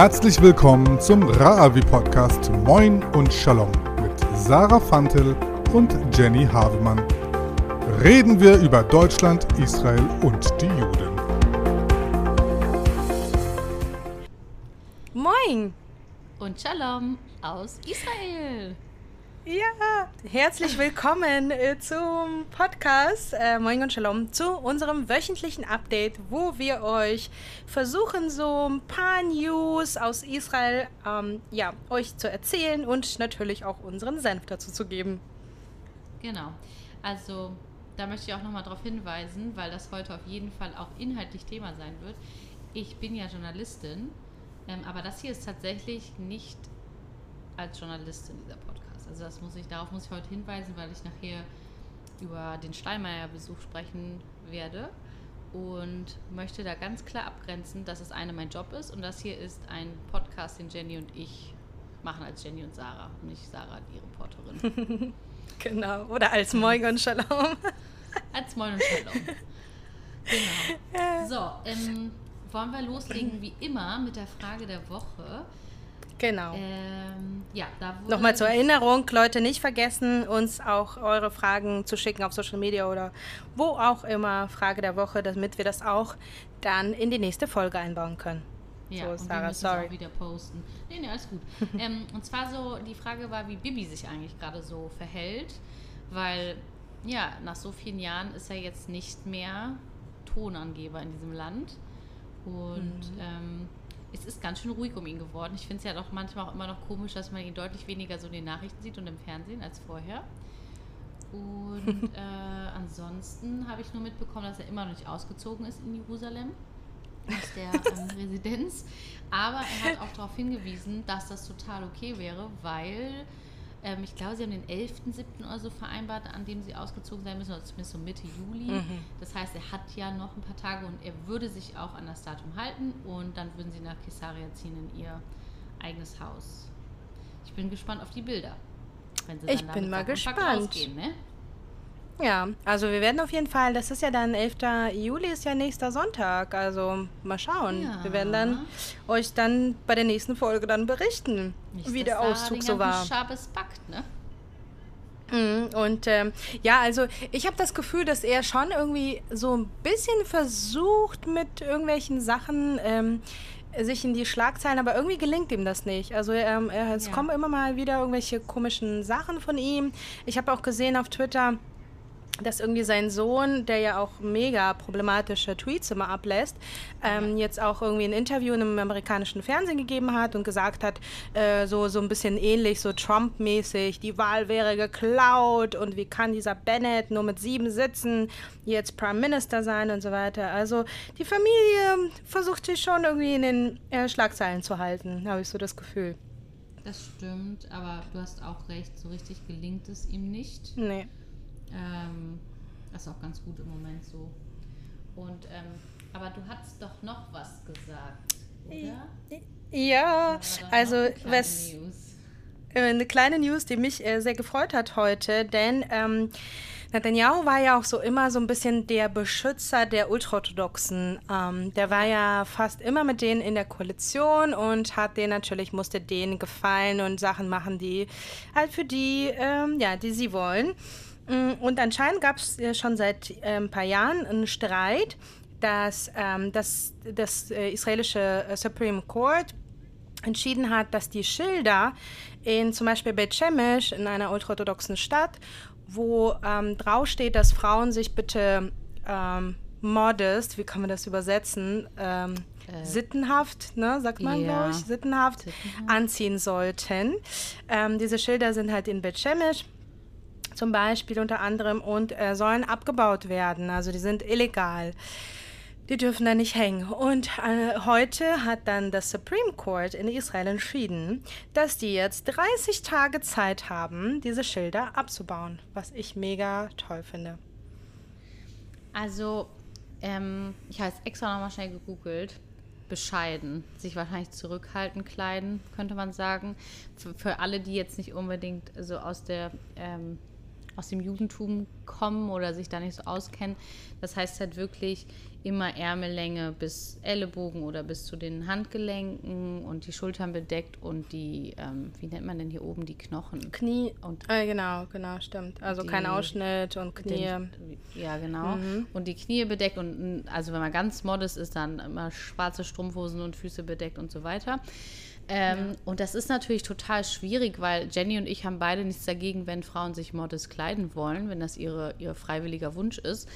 Herzlich willkommen zum Ra'avi Podcast Moin und Shalom mit Sarah Fantel und Jenny Havemann. Reden wir über Deutschland, Israel und die Juden. Moin! Und Shalom aus Israel. Ja, herzlich willkommen äh, zum Podcast äh, Moin und Shalom zu unserem wöchentlichen Update, wo wir euch versuchen, so ein paar News aus Israel ähm, ja, euch zu erzählen und natürlich auch unseren Senf dazu zu geben. Genau. Also, da möchte ich auch nochmal darauf hinweisen, weil das heute auf jeden Fall auch inhaltlich Thema sein wird. Ich bin ja Journalistin, ähm, aber das hier ist tatsächlich nicht als Journalistin dieser Podcast. Also das muss ich, darauf muss ich heute hinweisen, weil ich nachher über den Steinmeier-Besuch sprechen werde und möchte da ganz klar abgrenzen, dass es eine mein Job ist und das hier ist ein Podcast, den Jenny und ich machen als Jenny und Sarah, nicht Sarah, die Reporterin. genau, oder als Moin und Shalom. als Moin und Shalom. Genau. So, ähm, wollen wir loslegen wie immer mit der Frage der Woche. Genau. Ähm, ja, da Nochmal zur Erinnerung, Leute, nicht vergessen, uns auch eure Fragen zu schicken auf Social Media oder wo auch immer, Frage der Woche, damit wir das auch dann in die nächste Folge einbauen können. Ja, so, und Sarah, wir sorry. auch wieder posten. Nee, nee, alles gut. ähm, und zwar so, die Frage war, wie Bibi sich eigentlich gerade so verhält, weil, ja, nach so vielen Jahren ist er jetzt nicht mehr Tonangeber in diesem Land. Und mhm. ähm, es ist ganz schön ruhig um ihn geworden. Ich finde es ja doch manchmal auch immer noch komisch, dass man ihn deutlich weniger so in den Nachrichten sieht und im Fernsehen als vorher. Und äh, ansonsten habe ich nur mitbekommen, dass er immer noch nicht ausgezogen ist in Jerusalem aus der ähm, Residenz. Aber er hat auch darauf hingewiesen, dass das total okay wäre, weil ähm, ich glaube, sie haben den 11.7. oder so vereinbart, an dem sie ausgezogen sein müssen, oder zumindest so Mitte Juli. Mhm. Das heißt, er hat ja noch ein paar Tage und er würde sich auch an das Datum halten und dann würden sie nach Kesaria ziehen in ihr eigenes Haus. Ich bin gespannt auf die Bilder. Wenn sie ich bin mal gespannt. Rausgehen, ne? Ja, also wir werden auf jeden Fall, das ist ja dann 11. Juli, ist ja nächster Sonntag, also mal schauen. Ja. Wir werden dann euch dann bei der nächsten Folge dann berichten, Nicht, wie der Auszug so war. Schabes backt, ne? Mhm, und ähm, ja, also ich habe das Gefühl, dass er schon irgendwie so ein bisschen versucht mit irgendwelchen Sachen ähm, sich in die Schlagzeilen, aber irgendwie gelingt ihm das nicht. Also ähm, es ja. kommen immer mal wieder irgendwelche komischen Sachen von ihm. Ich habe auch gesehen auf Twitter, dass irgendwie sein Sohn, der ja auch mega problematische Tweets immer ablässt, ähm, jetzt auch irgendwie ein Interview in einem amerikanischen Fernsehen gegeben hat und gesagt hat, äh, so, so ein bisschen ähnlich, so Trump-mäßig, die Wahl wäre geklaut und wie kann dieser Bennett nur mit sieben Sitzen jetzt Prime Minister sein und so weiter. Also die Familie versucht sich schon irgendwie in den äh, Schlagzeilen zu halten, habe ich so das Gefühl. Das stimmt, aber du hast auch recht, so richtig gelingt es ihm nicht. Nee. Ähm, das ist auch ganz gut im Moment so. Und ähm, aber du hast doch noch was gesagt, oder? Ja, also was News? Äh, eine kleine News, die mich äh, sehr gefreut hat heute, denn ähm, Netanyahu war ja auch so immer so ein bisschen der Beschützer der Ultraorthodoxen. Ähm, der war ja fast immer mit denen in der Koalition und hat denen natürlich, musste denen gefallen und Sachen machen, die halt für die, ähm, ja, die sie wollen. Mm, und anscheinend gab es schon seit äh, ein paar Jahren einen Streit, dass, ähm, dass das äh, israelische äh, Supreme Court entschieden hat, dass die Schilder in zum Beispiel Beit Shemesh, in einer ultraorthodoxen Stadt, wo ähm, draufsteht, dass Frauen sich bitte ähm, modest, wie kann man das übersetzen? Ähm, äh, sittenhaft, ne, sagt man, ja. glaube ich, sittenhaft, sittenhaft, anziehen sollten. Ähm, diese Schilder sind halt in Beit Shemesh zum Beispiel unter anderem und äh, sollen abgebaut werden. Also die sind illegal. Die dürfen da nicht hängen. Und äh, heute hat dann das Supreme Court in Israel entschieden, dass die jetzt 30 Tage Zeit haben, diese Schilder abzubauen, was ich mega toll finde. Also, ähm, ich habe es extra nochmal schnell gegoogelt. Bescheiden, sich wahrscheinlich zurückhalten, kleiden, könnte man sagen. Für, für alle, die jetzt nicht unbedingt so aus der ähm, aus dem Judentum kommen oder sich da nicht so auskennen. Das heißt halt wirklich immer Ärmellänge bis Ellenbogen oder bis zu den Handgelenken und die Schultern bedeckt und die, ähm, wie nennt man denn hier oben, die Knochen? Knie. Und äh, genau, genau, stimmt. Also die, kein Ausschnitt und Knie. Den, ja, genau. Mhm. Und die Knie bedeckt und also wenn man ganz modest ist, dann immer schwarze Strumpfhosen und Füße bedeckt und so weiter. Ähm, ja. Und das ist natürlich total schwierig, weil Jenny und ich haben beide nichts dagegen, wenn Frauen sich modest kleiden wollen, wenn das ihre, ihr freiwilliger Wunsch ist.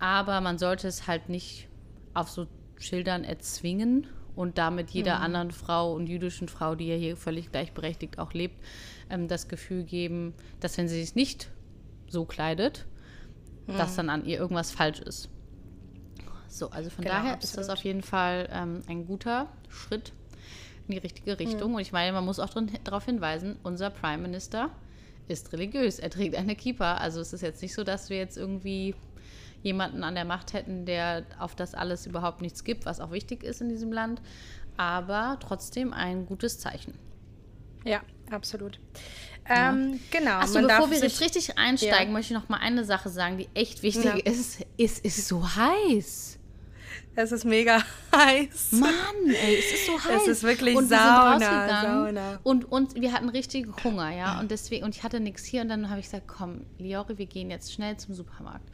Aber man sollte es halt nicht auf so Schildern erzwingen und damit jeder mhm. anderen Frau und jüdischen Frau, die ja hier völlig gleichberechtigt auch lebt, ähm, das Gefühl geben, dass wenn sie sich nicht so kleidet, mhm. dass dann an ihr irgendwas falsch ist. So, also von genau, daher absolut. ist das auf jeden Fall ähm, ein guter Schritt in die richtige Richtung. Mhm. Und ich meine, man muss auch darauf hinweisen, unser Prime Minister ist religiös. Er trägt eine Kippa. Also es ist jetzt nicht so, dass wir jetzt irgendwie jemanden an der Macht hätten, der auf das alles überhaupt nichts gibt, was auch wichtig ist in diesem Land. Aber trotzdem ein gutes Zeichen. Ja, absolut. Ja. Ähm, genau. Achso, bevor wir jetzt richtig einsteigen, ja. möchte ich noch mal eine Sache sagen, die echt wichtig ja. ist. Es ist so heiß. Es ist mega heiß. Mann, ey, es ist so heiß. Es ist wirklich und Sauna, wir sind Sauna. Und, und wir hatten richtig Hunger, ja. Und deswegen, und ich hatte nichts hier. Und dann habe ich gesagt, komm, Liori, wir gehen jetzt schnell zum Supermarkt.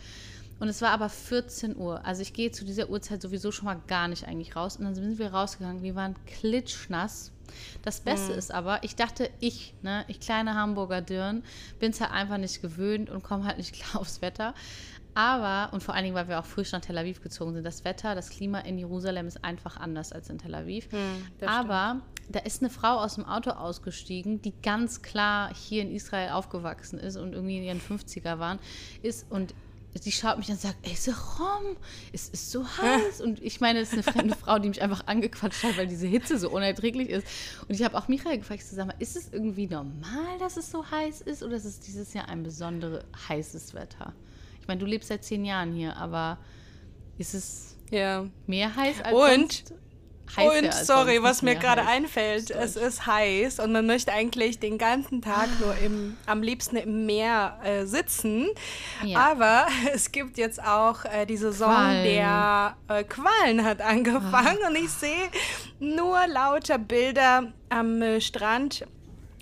Und es war aber 14 Uhr. Also ich gehe zu dieser Uhrzeit sowieso schon mal gar nicht eigentlich raus. Und dann sind wir rausgegangen. Wir waren klitschnass. Das Beste mhm. ist aber, ich dachte, ich, ne, ich kleine Hamburger Dirn, bin es halt einfach nicht gewöhnt und komme halt nicht klar aufs Wetter. Aber, und vor allen Dingen, weil wir auch frisch nach Tel Aviv gezogen sind, das Wetter, das Klima in Jerusalem ist einfach anders als in Tel Aviv. Mhm, Aber da ist eine Frau aus dem Auto ausgestiegen, die ganz klar hier in Israel aufgewachsen ist und irgendwie in ihren 50er waren, ist und sie schaut mich an und sagt, ey, Serom, es ist so heiß. Und ich meine, es ist eine fremde Frau, die mich einfach angequatscht hat, weil diese Hitze so unerträglich ist. Und ich habe auch Michael gefragt, sag mal, ist es irgendwie normal, dass es so heiß ist oder ist es dieses Jahr ein besonders heißes Wetter? Meine, du lebst seit zehn Jahren hier, aber ist es ja. mehr heiß als Und sonst? und sorry, was mir gerade einfällt, es ist heiß und man möchte eigentlich den ganzen Tag nur im, am liebsten im Meer äh, sitzen. Ja. Aber es gibt jetzt auch äh, die Saison Quallen. der äh, Quallen hat angefangen oh. und ich sehe nur lauter Bilder am äh, Strand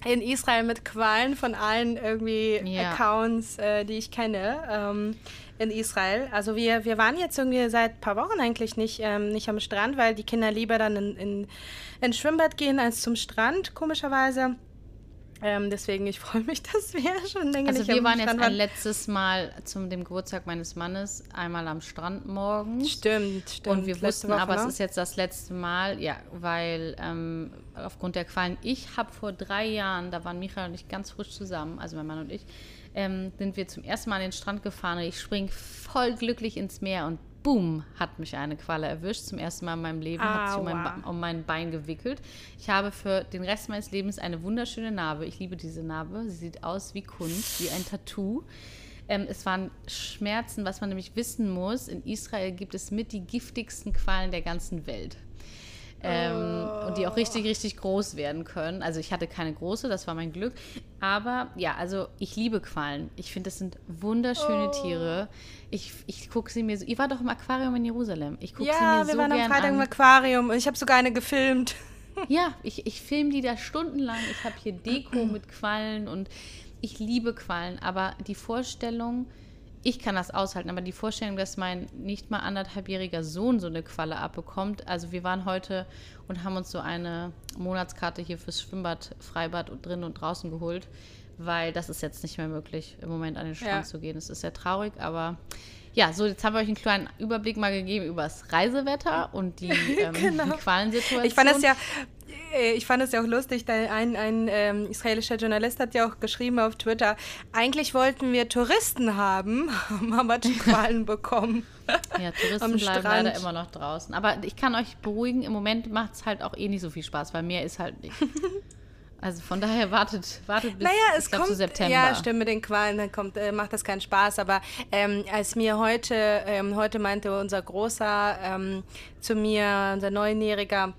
in Israel mit Qualen von allen irgendwie ja. Accounts, äh, die ich kenne. Ähm, in Israel. Also wir, wir waren jetzt irgendwie seit ein paar Wochen eigentlich nicht, ähm, nicht am Strand, weil die Kinder lieber dann in, in, ins Schwimmbad gehen als zum Strand, komischerweise. Ähm, deswegen, ich freue mich, dass wir schon länger also nicht wir waren jetzt ein letztes Mal zum dem Geburtstag meines Mannes einmal am Strand morgens. Stimmt, stimmt. Und wir wussten Woche, aber, ne? es ist jetzt das letzte Mal, ja, weil ähm, aufgrund der Qualen, ich habe vor drei Jahren, da waren Michael und ich ganz frisch zusammen, also mein Mann und ich, ähm, sind wir zum ersten Mal an den Strand gefahren und ich spring voll glücklich ins Meer und boom, hat mich eine Qualle erwischt. Zum ersten Mal in meinem Leben hat sie um mein, um mein, Bein gewickelt. Ich habe für den Rest meines Lebens eine wunderschöne Narbe. Ich liebe diese Narbe. Sie sieht aus wie Kunst, wie ein Tattoo. Ähm, es waren Schmerzen, was man nämlich wissen muss. In Israel gibt es mit die giftigsten Qualen der ganzen Welt. Ähm, oh. Und die auch richtig, richtig groß werden können. Also ich hatte keine große, das war mein Glück. Aber ja, also ich liebe Quallen. Ich finde, das sind wunderschöne oh. Tiere. Ich, ich gucke sie mir so. Ihr wart doch im Aquarium in Jerusalem. Ich gucke ja, sie mir so wir waren am Freitag an. im Aquarium und ich habe sogar eine gefilmt. Ja, ich, ich filme die da stundenlang. Ich habe hier Deko mit Quallen und ich liebe Quallen. Aber die Vorstellung, ich kann das aushalten, aber die Vorstellung, dass mein nicht mal anderthalbjähriger Sohn so eine Qualle abbekommt. Also wir waren heute und haben uns so eine Monatskarte hier fürs Schwimmbad, Freibad und drin und draußen geholt, weil das ist jetzt nicht mehr möglich, im Moment an den Strand ja. zu gehen. Es ist sehr traurig, aber ja, so jetzt haben wir euch einen kleinen Überblick mal gegeben über das Reisewetter und die, ähm, genau. die Qualensituation. Ich fand es ja ich fand es ja auch lustig, ein, ein ähm, israelischer Journalist hat ja auch geschrieben auf Twitter, eigentlich wollten wir Touristen haben, haben aber Qualen bekommen. Ja, Touristen bleiben Strand. leider immer noch draußen. Aber ich kann euch beruhigen, im Moment macht es halt auch eh nicht so viel Spaß, weil mehr ist halt nicht. Also von daher wartet, wartet bis naja, es glaub, kommt, zu September. Ja, stimmt, mit den Qualen dann kommt, äh, macht das keinen Spaß. Aber ähm, als mir heute, ähm, heute meinte unser Großer ähm, zu mir, unser Neunjähriger,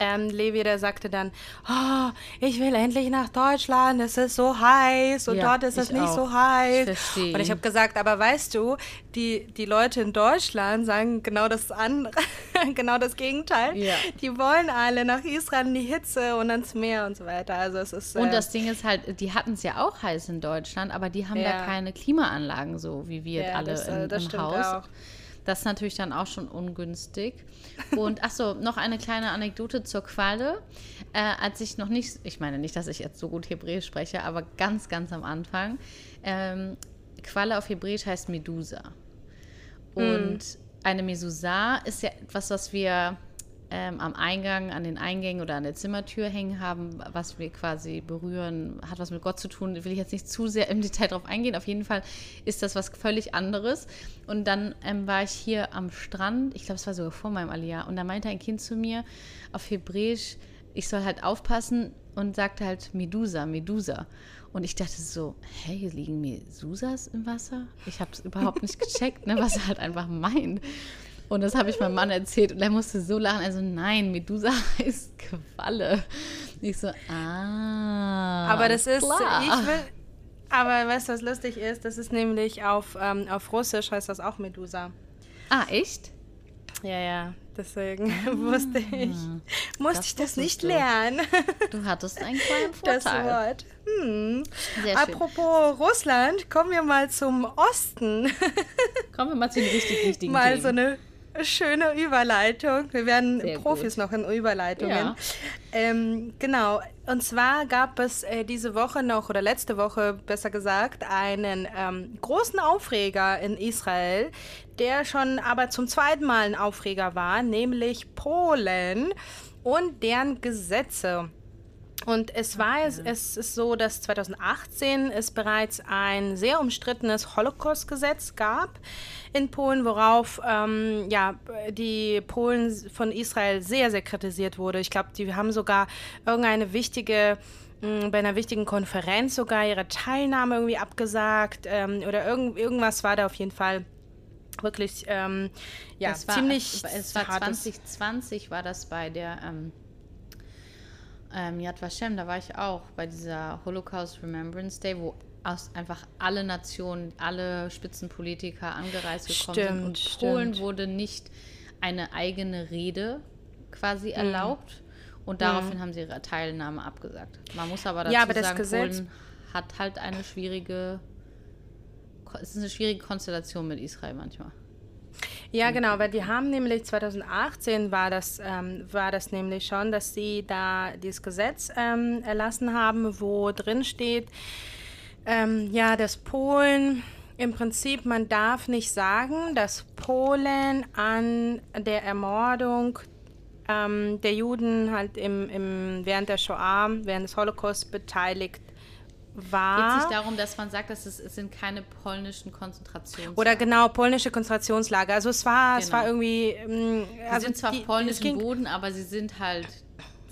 ähm, Levi, der sagte dann, oh, ich will endlich nach Deutschland, es ist so heiß und ja, dort ist es nicht auch. so heiß. Ich und ich habe gesagt, aber weißt du, die, die Leute in Deutschland sagen genau das andere, genau das Gegenteil. Ja. Die wollen alle nach Israel in die Hitze und ans Meer und so weiter. Also es ist, äh und das Ding ist halt, die hatten es ja auch heiß in Deutschland, aber die haben ja. da keine Klimaanlagen so, wie wir alle das, äh, in, im Haus. Auch. Das ist natürlich dann auch schon ungünstig. Und achso, noch eine kleine Anekdote zur Qualle. Äh, als ich noch nicht, ich meine nicht, dass ich jetzt so gut Hebräisch spreche, aber ganz, ganz am Anfang. Ähm, Qualle auf Hebräisch heißt Medusa. Und mm. eine Medusa ist ja etwas, was wir ähm, am Eingang, an den Eingängen oder an der Zimmertür hängen haben, was wir quasi berühren, hat was mit Gott zu tun. Will ich jetzt nicht zu sehr im Detail drauf eingehen. Auf jeden Fall ist das was völlig anderes. Und dann ähm, war ich hier am Strand, ich glaube, es war sogar vor meinem Aliyah, und da meinte ein Kind zu mir auf Hebräisch, ich soll halt aufpassen und sagte halt Medusa, Medusa. Und ich dachte so, hey, hier liegen Medusas im Wasser? Ich habe es überhaupt nicht gecheckt, ne, was er halt einfach meint. Und das habe ich meinem Mann erzählt und er musste so lachen. Also nein, Medusa heißt Qualle. Ich so, ah. Aber das ist, klar. ich will, aber weißt du, was lustig ist? Das ist nämlich auf, ähm, auf Russisch heißt das auch Medusa. Ah, echt? Ja, ja. Deswegen ah, wusste ich, musste das ich das nicht du. lernen. Du hattest einen kleinen Vorteil. Das Wort. Hm. Apropos Russland, kommen wir mal zum Osten. Kommen wir mal zu den richtig wichtigen Mal Themen. so eine Schöne Überleitung. Wir werden Sehr Profis gut. noch in Überleitungen. Ja. Ähm, genau. Und zwar gab es äh, diese Woche noch, oder letzte Woche besser gesagt, einen ähm, großen Aufreger in Israel, der schon aber zum zweiten Mal ein Aufreger war, nämlich Polen und deren Gesetze. Und es war es, es ist so, dass 2018 es bereits ein sehr umstrittenes Holocaust-Gesetz gab in Polen, worauf ähm, ja, die Polen von Israel sehr, sehr kritisiert wurde. Ich glaube, die haben sogar irgendeine wichtige mm, bei einer wichtigen Konferenz sogar ihre Teilnahme irgendwie abgesagt ähm, oder irgend, irgendwas war da auf jeden Fall wirklich ähm, ja, es war, ziemlich. Es war 2020 war das bei der ähm, ähm, Yad Vashem, da war ich auch bei dieser Holocaust Remembrance Day, wo aus einfach alle Nationen, alle Spitzenpolitiker angereist gekommen stimmt, sind. Und stimmt. Polen wurde nicht eine eigene Rede quasi mhm. erlaubt. Und daraufhin mhm. haben sie ihre Teilnahme abgesagt. Man muss aber dazu ja, aber sagen, Gesetz Polen hat halt eine schwierige, es ist eine schwierige Konstellation mit Israel manchmal. Ja, genau, weil die haben nämlich 2018 war das, ähm, war das nämlich schon, dass sie da dieses Gesetz ähm, erlassen haben, wo drin steht, ähm, ja, dass Polen im Prinzip, man darf nicht sagen, dass Polen an der Ermordung ähm, der Juden halt im, im, während der Shoah, während des Holocaust beteiligt war. Geht sich darum, dass man sagt, dass es, es sind keine polnischen Konzentrationslager. Oder genau, polnische Konzentrationslager. Also es war, genau. es war genau. irgendwie. Ähm, also sie sind zwar auf polnischem Boden, aber sie sind halt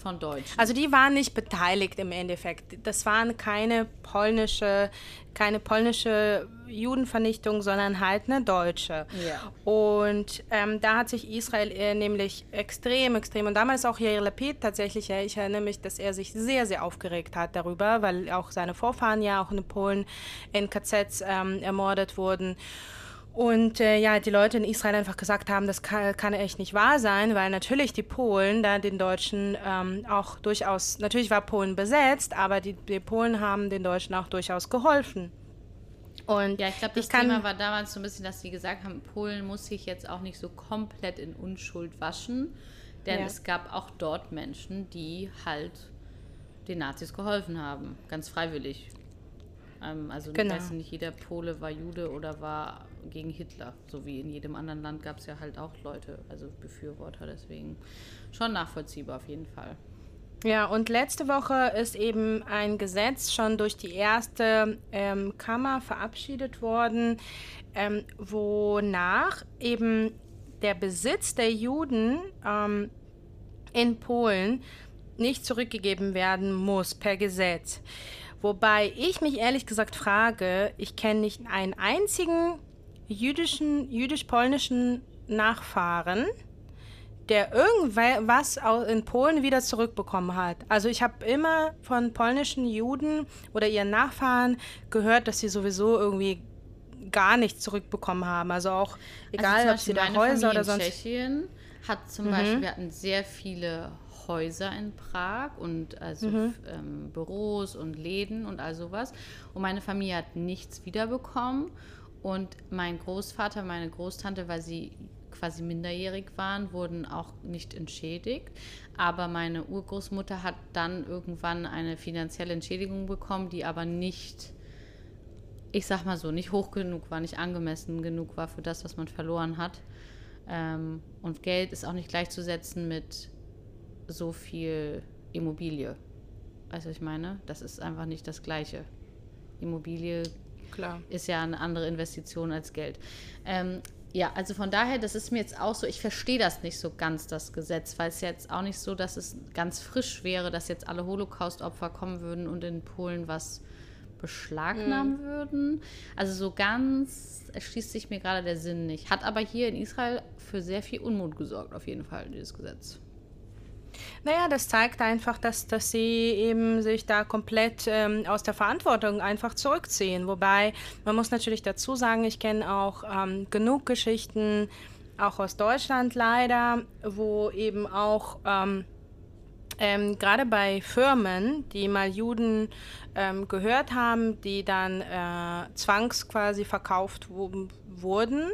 von Deutschen. Also die waren nicht beteiligt im Endeffekt. Das waren keine polnische, keine polnische Judenvernichtung, sondern halt eine deutsche. Ja. Und ähm, da hat sich Israel äh, nämlich extrem, extrem, und damals auch Yair Lapid tatsächlich, ja, ich erinnere mich, dass er sich sehr, sehr aufgeregt hat darüber, weil auch seine Vorfahren ja auch in Polen in KZs ähm, ermordet wurden. Und äh, ja, die Leute in Israel einfach gesagt haben, das kann, kann, echt nicht wahr sein, weil natürlich die Polen da den Deutschen ähm, auch durchaus, natürlich war Polen besetzt, aber die, die, Polen haben den Deutschen auch durchaus geholfen. Und ja, ich glaube, das kann, Thema war damals so ein bisschen, dass sie gesagt haben, Polen muss sich jetzt auch nicht so komplett in Unschuld waschen, denn ja. es gab auch dort Menschen, die halt den Nazis geholfen haben, ganz freiwillig. Ähm, also genau. nicht jeder Pole war Jude oder war gegen Hitler. So wie in jedem anderen Land gab es ja halt auch Leute, also Befürworter. Deswegen schon nachvollziehbar auf jeden Fall. Ja, und letzte Woche ist eben ein Gesetz schon durch die erste ähm, Kammer verabschiedet worden, ähm, wonach eben der Besitz der Juden ähm, in Polen nicht zurückgegeben werden muss per Gesetz. Wobei ich mich ehrlich gesagt frage, ich kenne nicht einen einzigen jüdischen, jüdisch-polnischen Nachfahren, der irgendwas in Polen wieder zurückbekommen hat. Also ich habe immer von polnischen Juden oder ihren Nachfahren gehört, dass sie sowieso irgendwie gar nichts zurückbekommen haben. Also auch also egal, also ob sie da Häuser oder sonst. Tschechien hat zum mhm. Beispiel, wir hatten sehr viele Häuser in Prag und also mhm. ähm, Büros und Läden und all sowas. Und meine Familie hat nichts wiederbekommen. Und mein Großvater, meine Großtante, weil sie quasi minderjährig waren, wurden auch nicht entschädigt. Aber meine Urgroßmutter hat dann irgendwann eine finanzielle Entschädigung bekommen, die aber nicht, ich sag mal so, nicht hoch genug war, nicht angemessen genug war für das, was man verloren hat. Ähm, und Geld ist auch nicht gleichzusetzen mit so viel Immobilie. Also ich meine, das ist einfach nicht das Gleiche. Immobilie Klar. ist ja eine andere Investition als Geld. Ähm, ja, also von daher, das ist mir jetzt auch so, ich verstehe das nicht so ganz, das Gesetz, weil es jetzt auch nicht so, dass es ganz frisch wäre, dass jetzt alle Holocaust-Opfer kommen würden und in Polen was beschlagnahmen mhm. würden. Also so ganz erschließt sich mir gerade der Sinn nicht. Hat aber hier in Israel für sehr viel Unmut gesorgt, auf jeden Fall, dieses Gesetz. Naja, das zeigt einfach, dass, dass sie eben sich da komplett ähm, aus der Verantwortung einfach zurückziehen. Wobei, man muss natürlich dazu sagen, ich kenne auch ähm, genug Geschichten, auch aus Deutschland leider, wo eben auch ähm, ähm, gerade bei Firmen, die mal Juden ähm, gehört haben, die dann äh, zwangs quasi verkauft wurden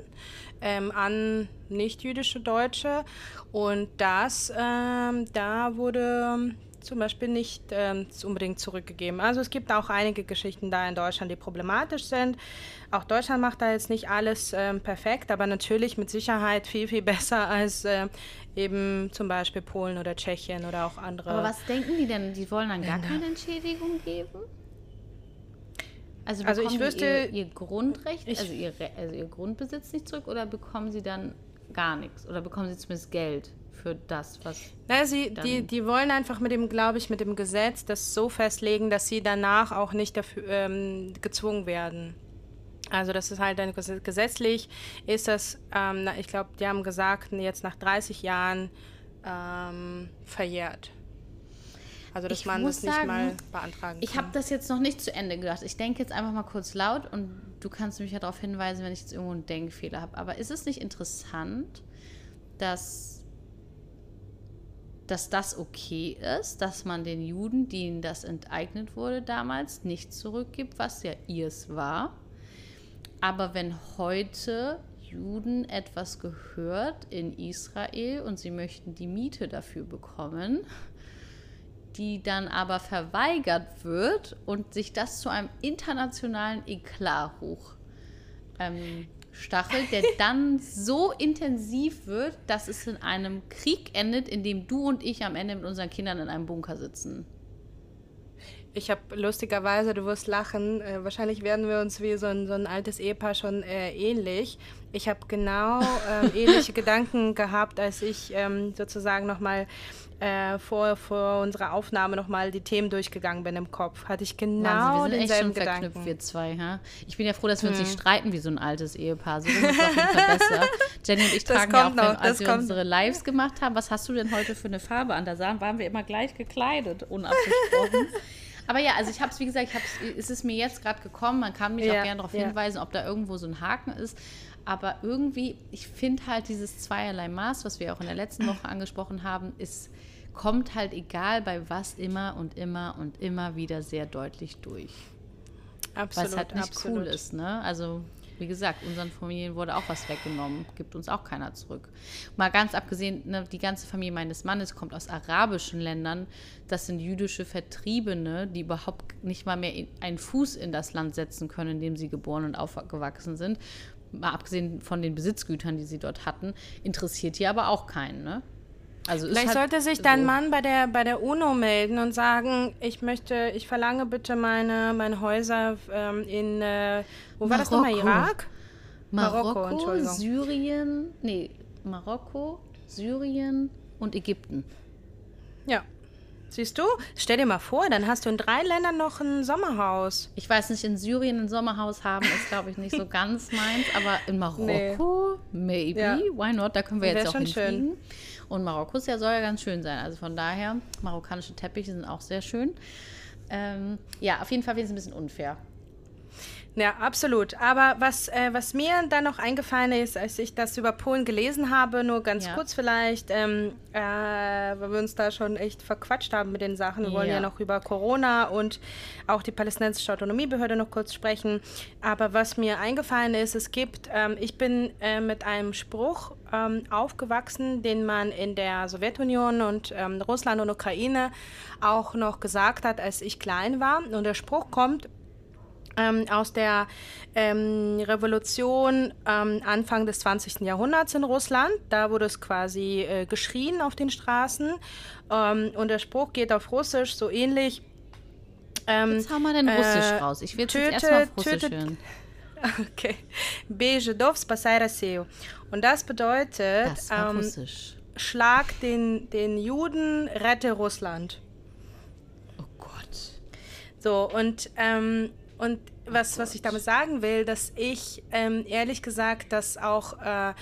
ähm, an nicht-jüdische Deutsche. Und das, ähm, da wurde zum Beispiel nicht ähm, unbedingt zurückgegeben. Also es gibt auch einige Geschichten da in Deutschland, die problematisch sind. Auch Deutschland macht da jetzt nicht alles ähm, perfekt, aber natürlich mit Sicherheit viel, viel besser als äh, eben zum Beispiel Polen oder Tschechien oder auch andere. Aber was denken die denn? Die wollen dann gar keine Entschädigung geben? Also, also ich wüsste, ihr, ihr Grundrecht, ich, also, ihr, also ihr Grundbesitz nicht zurück oder bekommen sie dann gar nichts? Oder bekommen sie zumindest Geld für das, was. Na, sie, die, die wollen einfach mit dem, glaube ich, mit dem Gesetz das so festlegen, dass sie danach auch nicht dafür ähm, gezwungen werden. Also das ist halt dann gesetzlich ist das, ähm, ich glaube, die haben gesagt, jetzt nach 30 Jahren ähm, verjährt. Also, dass ich man das nicht sagen, mal beantragen kann. Ich habe das jetzt noch nicht zu Ende gedacht. Ich denke jetzt einfach mal kurz laut und du kannst mich ja darauf hinweisen, wenn ich jetzt irgendwo einen Denkfehler habe. Aber ist es nicht interessant, dass, dass das okay ist, dass man den Juden, denen das enteignet wurde damals, nicht zurückgibt, was ja ihrs war? Aber wenn heute Juden etwas gehört in Israel und sie möchten die Miete dafür bekommen, die dann aber verweigert wird und sich das zu einem internationalen Eklat hoch ähm, stachelt, der dann so intensiv wird, dass es in einem Krieg endet, in dem du und ich am Ende mit unseren Kindern in einem Bunker sitzen. Ich habe lustigerweise, du wirst lachen, äh, wahrscheinlich werden wir uns wie so ein, so ein altes Ehepaar schon äh, ähnlich. Ich habe genau äh, ähnliche Gedanken gehabt, als ich ähm, sozusagen nochmal äh, vor, vor unserer Aufnahme nochmal die Themen durchgegangen bin im Kopf, hatte ich genau Wahnsinn, wir sind denselben echt schon Gedanken. verknüpft, wir zwei. Ha? Ich bin ja froh, dass wir uns hm. nicht streiten wie so ein altes Ehepaar. So ist es auf jeden Fall besser. Jenny und ich das tragen ja auch, noch, als wir kommt. unsere Lives gemacht haben, was hast du denn heute für eine Farbe an? Da sahen, waren wir immer gleich gekleidet, unabgesprochen. Aber ja, also ich habe es, wie gesagt, ich es ist mir jetzt gerade gekommen. Man kann mich ja, auch gerne darauf ja. hinweisen, ob da irgendwo so ein Haken ist. Aber irgendwie, ich finde halt dieses zweierlei Maß, was wir auch in der letzten Woche angesprochen haben, ist kommt halt egal bei was immer und immer und immer wieder sehr deutlich durch. Absolut. Es halt nicht absolut. cool ist, ne? Also, wie gesagt, unseren Familien wurde auch was weggenommen, gibt uns auch keiner zurück. Mal ganz abgesehen, ne, die ganze Familie meines Mannes kommt aus arabischen Ländern. Das sind jüdische Vertriebene, die überhaupt nicht mal mehr einen Fuß in das Land setzen können, in dem sie geboren und aufgewachsen sind. Mal abgesehen von den Besitzgütern, die sie dort hatten, interessiert hier aber auch keinen, ne? Also Vielleicht halt sollte sich dein so. Mann bei der, bei der UNO melden und sagen, ich möchte, ich verlange bitte meine, meine Häuser ähm, in, äh, wo Marokko. war das nochmal, Irak? Marokko, Marokko Syrien, nee, Marokko, Syrien und Ägypten. Ja, Siehst du? Stell dir mal vor, dann hast du in drei Ländern noch ein Sommerhaus. Ich weiß nicht, in Syrien ein Sommerhaus haben ist, glaube ich, nicht so ganz meins, aber in Marokko, nee. maybe, ja. why not? Da können wir jetzt auch hinfliegen. Schön. Und Marokko ja, soll ja ganz schön sein. Also von daher, marokkanische Teppiche sind auch sehr schön. Ähm, ja, auf jeden Fall finde ich es ein bisschen unfair. Ja, absolut. Aber was, äh, was mir dann noch eingefallen ist, als ich das über Polen gelesen habe, nur ganz ja. kurz vielleicht, ähm, äh, weil wir uns da schon echt verquatscht haben mit den Sachen. Wir wollen ja. ja noch über Corona und auch die palästinensische Autonomiebehörde noch kurz sprechen. Aber was mir eingefallen ist, es gibt, ähm, ich bin äh, mit einem Spruch ähm, aufgewachsen, den man in der Sowjetunion und ähm, Russland und Ukraine auch noch gesagt hat, als ich klein war. Und der Spruch kommt, ähm, aus der ähm, Revolution ähm, Anfang des 20. Jahrhunderts in Russland. Da wurde es quasi äh, geschrien auf den Straßen. Ähm, und der Spruch geht auf Russisch so ähnlich. Ähm, jetzt haben wir den äh, Russisch äh, raus. Ich will töte, jetzt erstmal auf Russisch hören. Okay. Bejidov spasai Raseo. Und das bedeutet, das ähm, Russisch. schlag den, den Juden, rette Russland. Oh Gott. So, und ähm, und was, was ich damit sagen will, dass ich ähm, ehrlich gesagt, dass auch äh,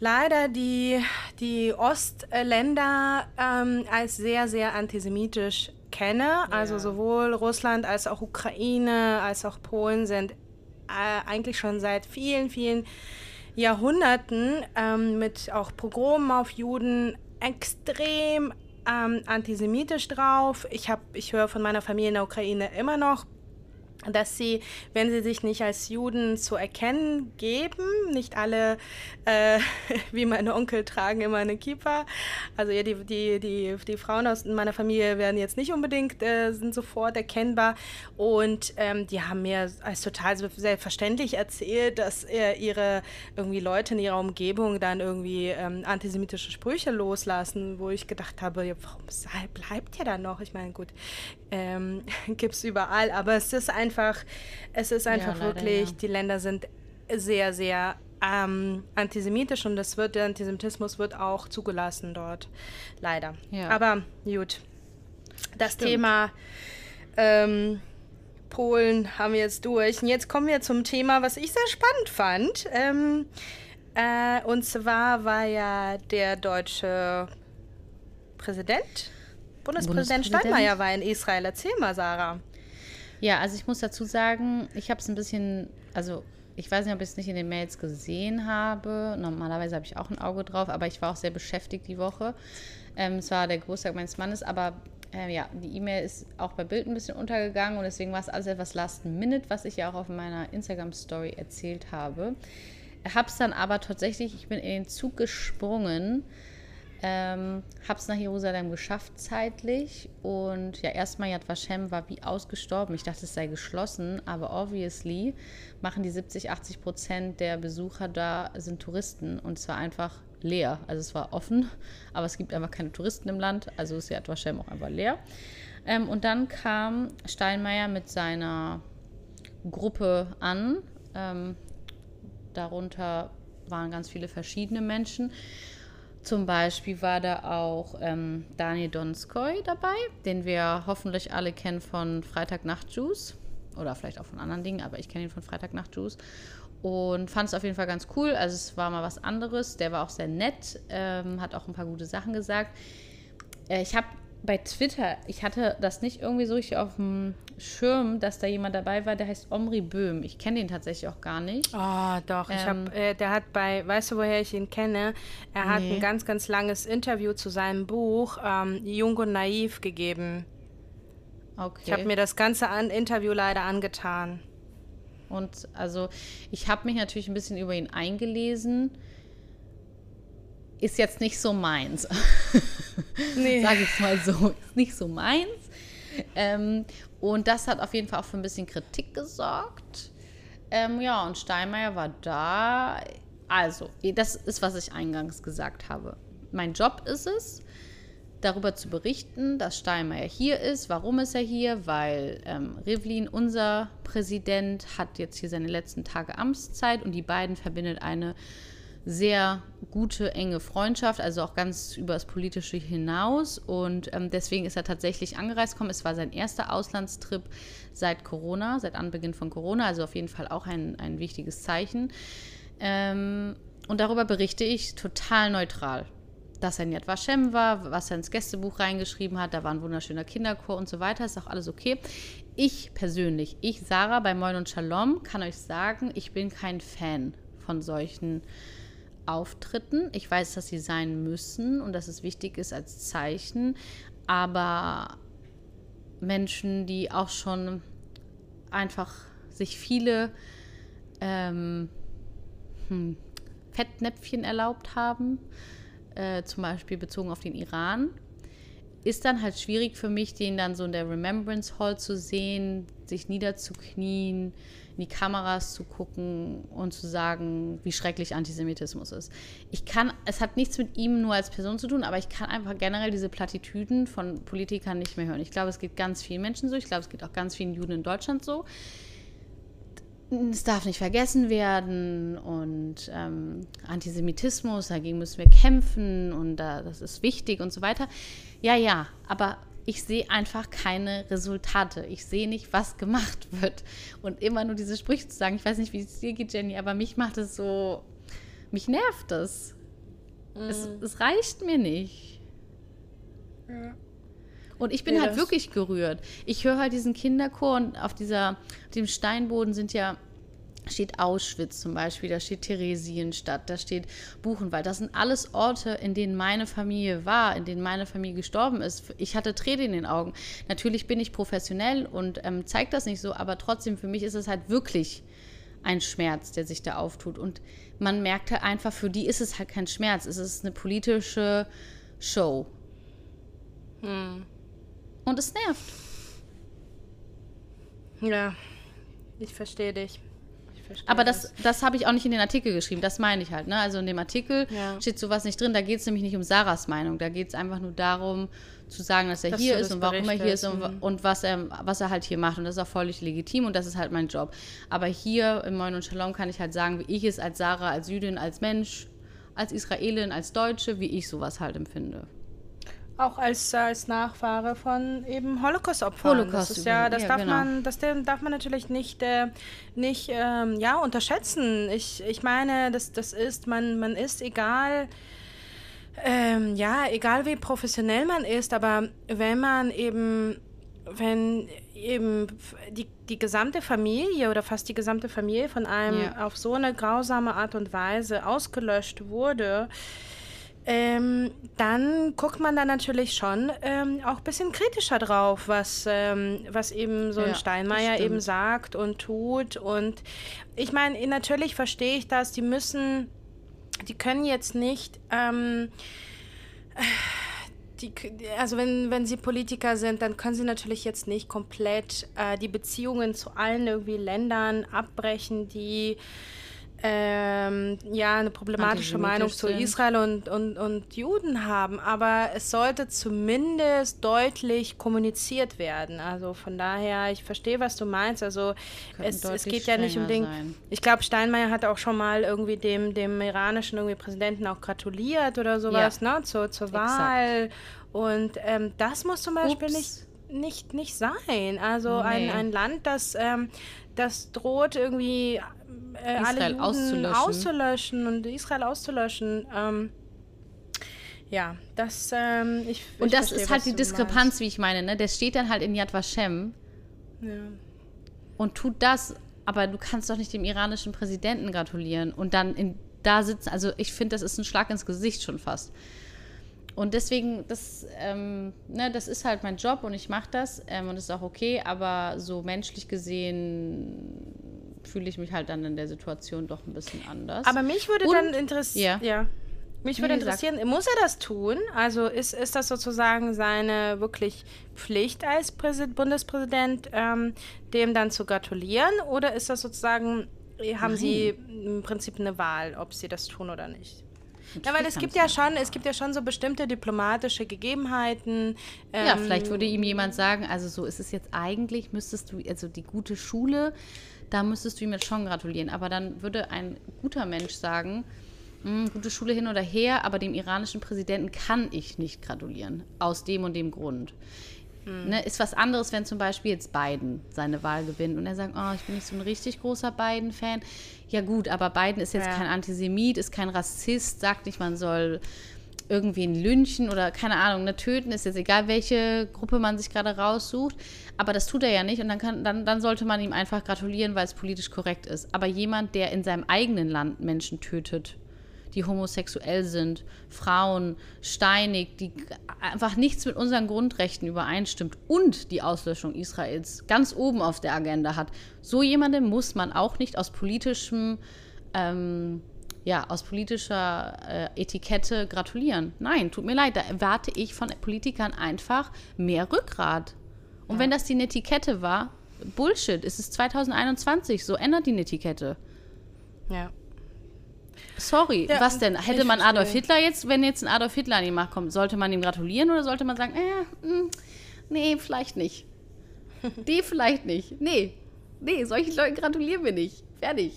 leider die, die Ostländer ähm, als sehr, sehr antisemitisch kenne. Ja. Also sowohl Russland als auch Ukraine als auch Polen sind äh, eigentlich schon seit vielen, vielen Jahrhunderten ähm, mit auch Pogromen auf Juden extrem ähm, antisemitisch drauf. Ich, ich höre von meiner Familie in der Ukraine immer noch dass sie, wenn sie sich nicht als Juden zu erkennen geben, nicht alle, äh, wie meine Onkel, tragen immer eine Kippa. Also ja, die, die, die, die Frauen aus meiner Familie werden jetzt nicht unbedingt, äh, sind sofort erkennbar. Und ähm, die haben mir als total selbstverständlich erzählt, dass äh, ihre irgendwie Leute in ihrer Umgebung dann irgendwie ähm, antisemitische Sprüche loslassen, wo ich gedacht habe, ja, warum bleibt ihr da noch? Ich meine, gut, ähm, gibt es überall, aber es ist einfach, es ist einfach ja, wirklich, ja. die Länder sind sehr, sehr ähm, antisemitisch und das wird, der Antisemitismus wird auch zugelassen dort, leider. Ja. Aber gut, das Stimmt. Thema ähm, Polen haben wir jetzt durch. Und jetzt kommen wir zum Thema, was ich sehr spannend fand. Ähm, äh, und zwar war ja der deutsche Präsident Bundespräsident, Steinmeier war in Israel. Erzähl mal, Sarah. Ja, also ich muss dazu sagen, ich habe es ein bisschen, also ich weiß nicht, ob ich es nicht in den Mails gesehen habe. Normalerweise habe ich auch ein Auge drauf, aber ich war auch sehr beschäftigt die Woche. Ähm, es war der Geburtstag meines Mannes, aber äh, ja, die E-Mail ist auch bei Bild ein bisschen untergegangen und deswegen war es alles etwas last minute, was ich ja auch auf meiner Instagram-Story erzählt habe. Habe es dann aber tatsächlich, ich bin in den Zug gesprungen ähm, habe es nach Jerusalem geschafft zeitlich und ja, erstmal Yad Vashem war wie ausgestorben. Ich dachte, es sei geschlossen, aber obviously machen die 70, 80 Prozent der Besucher da sind Touristen und es war einfach leer. Also es war offen, aber es gibt einfach keine Touristen im Land, also ist Yad Vashem auch einfach leer. Ähm, und dann kam Steinmeier mit seiner Gruppe an. Ähm, darunter waren ganz viele verschiedene Menschen. Zum Beispiel war da auch ähm, Daniel Donskoy dabei, den wir hoffentlich alle kennen von Freitagnacht-Juice oder vielleicht auch von anderen Dingen, aber ich kenne ihn von Freitagnacht-Juice und fand es auf jeden Fall ganz cool. Also es war mal was anderes. Der war auch sehr nett, ähm, hat auch ein paar gute Sachen gesagt. Äh, ich habe bei Twitter, ich hatte das nicht irgendwie so richtig auf dem Schirm, dass da jemand dabei war, der heißt Omri Böhm. Ich kenne den tatsächlich auch gar nicht. Ah, oh, doch. Ähm, ich hab, äh, der hat bei, weißt du, woher ich ihn kenne? Er hat nee. ein ganz, ganz langes Interview zu seinem Buch ähm, Jung und Naiv gegeben. Okay. Ich habe mir das ganze an Interview leider angetan. Und also, ich habe mich natürlich ein bisschen über ihn eingelesen ist jetzt nicht so meins. Nee. Sage ich mal so. Ist nicht so meins. Ähm, und das hat auf jeden Fall auch für ein bisschen Kritik gesorgt. Ähm, ja, und Steinmeier war da. Also, das ist, was ich eingangs gesagt habe. Mein Job ist es, darüber zu berichten, dass Steinmeier hier ist. Warum ist er hier? Weil ähm, Rivlin, unser Präsident, hat jetzt hier seine letzten Tage Amtszeit und die beiden verbindet eine sehr gute, enge Freundschaft, also auch ganz über das Politische hinaus. Und ähm, deswegen ist er tatsächlich angereist gekommen. Es war sein erster Auslandstrip seit Corona, seit Anbeginn von Corona, also auf jeden Fall auch ein, ein wichtiges Zeichen. Ähm, und darüber berichte ich total neutral. Dass er in Yad Vashem war, was er ins Gästebuch reingeschrieben hat, da war ein wunderschöner Kinderchor und so weiter, ist auch alles okay. Ich persönlich, ich, Sarah bei Moin und Shalom, kann euch sagen, ich bin kein Fan von solchen Auftritten. Ich weiß, dass sie sein müssen und dass es wichtig ist als Zeichen, aber Menschen, die auch schon einfach sich viele ähm, hm, Fettnäpfchen erlaubt haben, äh, zum Beispiel bezogen auf den Iran, ist dann halt schwierig für mich, den dann so in der Remembrance Hall zu sehen, sich niederzuknien, in die Kameras zu gucken und zu sagen, wie schrecklich Antisemitismus ist. Ich kann, es hat nichts mit ihm nur als Person zu tun, aber ich kann einfach generell diese Plattitüden von Politikern nicht mehr hören. Ich glaube, es geht ganz vielen Menschen so. Ich glaube, es geht auch ganz vielen Juden in Deutschland so es darf nicht vergessen werden und ähm, Antisemitismus, dagegen müssen wir kämpfen und äh, das ist wichtig und so weiter. Ja, ja, aber ich sehe einfach keine Resultate. Ich sehe nicht, was gemacht wird. Und immer nur diese Sprüche zu sagen, ich weiß nicht, wie es dir geht, Jenny, aber mich macht es so, mich nervt es. Mm. Es, es reicht mir nicht. Ja. Und ich bin ja, halt wirklich gerührt. Ich höre halt diesen Kinderchor und auf dieser, dem Steinboden sind ja steht Auschwitz zum Beispiel, da steht Theresienstadt, da steht Buchenwald. Das sind alles Orte, in denen meine Familie war, in denen meine Familie gestorben ist. Ich hatte Tränen in den Augen. Natürlich bin ich professionell und ähm, zeige das nicht so, aber trotzdem, für mich ist es halt wirklich ein Schmerz, der sich da auftut. Und man merkt halt einfach, für die ist es halt kein Schmerz, es ist eine politische Show. Hm. Und es nervt. Ja, ich verstehe dich. Aber das, das habe ich auch nicht in den Artikel geschrieben, das meine ich halt. Ne? Also in dem Artikel ja. steht sowas nicht drin, da geht es nämlich nicht um Sarahs Meinung, da geht es einfach nur darum, zu sagen, dass er dass hier ist und warum er hier ist und, mhm. und, was, er, was er halt hier macht. Und das ist auch völlig legitim und das ist halt mein Job. Aber hier im Moin und Shalom kann ich halt sagen, wie ich es als Sarah, als Jüdin, als Mensch, als Israelin, als Deutsche, wie ich sowas halt empfinde. Auch als, als Nachfahre von eben Holocaust-Opfern. Holocaust das ist ja, das ja, darf genau. man, das darf man natürlich nicht, äh, nicht ähm, ja, unterschätzen. Ich, ich meine, das, das ist, man, man ist egal, ähm, ja, egal wie professionell man ist, aber wenn man eben, wenn eben die, die gesamte Familie oder fast die gesamte Familie von einem ja. auf so eine grausame Art und Weise ausgelöscht wurde, ähm, dann guckt man da natürlich schon ähm, auch ein bisschen kritischer drauf, was, ähm, was eben so ein ja, Steinmeier eben sagt und tut. Und ich meine, natürlich verstehe ich das, die müssen, die können jetzt nicht, ähm, die, also wenn, wenn sie Politiker sind, dann können sie natürlich jetzt nicht komplett äh, die Beziehungen zu allen irgendwie Ländern abbrechen, die ähm, ja, eine problematische Meinung zu Israel und, und, und Juden haben, aber es sollte zumindest deutlich kommuniziert werden. Also von daher, ich verstehe, was du meinst. Also es, es, geht ja nicht um den. Sein. Ich glaube, Steinmeier hat auch schon mal irgendwie dem, dem iranischen irgendwie Präsidenten auch gratuliert oder sowas, ja. ne, zur, zur Wahl. Und ähm, das muss zum Beispiel nicht nicht, nicht sein. Also nee. ein, ein Land, das, ähm, das droht irgendwie äh, Juden auszulöschen. auszulöschen. und Israel auszulöschen. Ähm, ja, das ähm, ich, Und ich das verstehe, ist halt die Diskrepanz, meinst. wie ich meine. Ne? Der steht dann halt in Yad Vashem ja. und tut das, aber du kannst doch nicht dem iranischen Präsidenten gratulieren und dann in, da sitzen. Also ich finde, das ist ein Schlag ins Gesicht schon fast. Und deswegen, das, ähm, ne, das ist halt mein Job und ich mache das ähm, und ist auch okay, aber so menschlich gesehen fühle ich mich halt dann in der Situation doch ein bisschen anders. Aber mich würde und, dann interessieren, ja. ja. Mich würde interessieren, muss er das tun? Also ist, ist das sozusagen seine wirklich Pflicht als Präsid Bundespräsident, ähm, dem dann zu gratulieren? Oder ist das sozusagen, haben Nein. Sie im Prinzip eine Wahl, ob Sie das tun oder nicht? Ja, weil es gibt ja schon, es gibt ja schon so bestimmte diplomatische Gegebenheiten. Ähm, ja, vielleicht würde ihm jemand sagen, also so ist es jetzt eigentlich, müsstest du, also die gute Schule, da müsstest du ihm jetzt schon gratulieren. Aber dann würde ein guter Mensch sagen, mh, gute Schule hin oder her, aber dem iranischen Präsidenten kann ich nicht gratulieren. Aus dem und dem Grund. Mhm. Ne, ist was anderes, wenn zum Beispiel jetzt Biden seine Wahl gewinnt und er sagt, oh, ich bin nicht so ein richtig großer Biden-Fan. Ja gut, aber Biden ist jetzt ja. kein Antisemit, ist kein Rassist, sagt nicht, man soll irgendwie ein lynchen oder keine Ahnung, ne, töten, ist jetzt egal, welche Gruppe man sich gerade raussucht. Aber das tut er ja nicht und dann, kann, dann, dann sollte man ihm einfach gratulieren, weil es politisch korrekt ist. Aber jemand, der in seinem eigenen Land Menschen tötet, die homosexuell sind, Frauen steinigt, die einfach nichts mit unseren Grundrechten übereinstimmt und die Auslöschung Israels ganz oben auf der Agenda hat. So jemandem muss man auch nicht aus politischem, ähm, ja, aus politischer äh, Etikette gratulieren. Nein, tut mir leid, da erwarte ich von Politikern einfach mehr Rückgrat. Und ja. wenn das die Netiquette war, Bullshit, es ist 2021, so ändert die Netiquette. Ja. Sorry, ja, was denn? Hätte man Adolf Hitler jetzt, wenn jetzt ein Adolf Hitler an die Macht kommt, sollte man ihm gratulieren oder sollte man sagen, äh, mh, hm, nee, vielleicht nicht. nee, vielleicht nicht. Nee, nee, solchen Leuten gratulieren wir nicht. Fertig.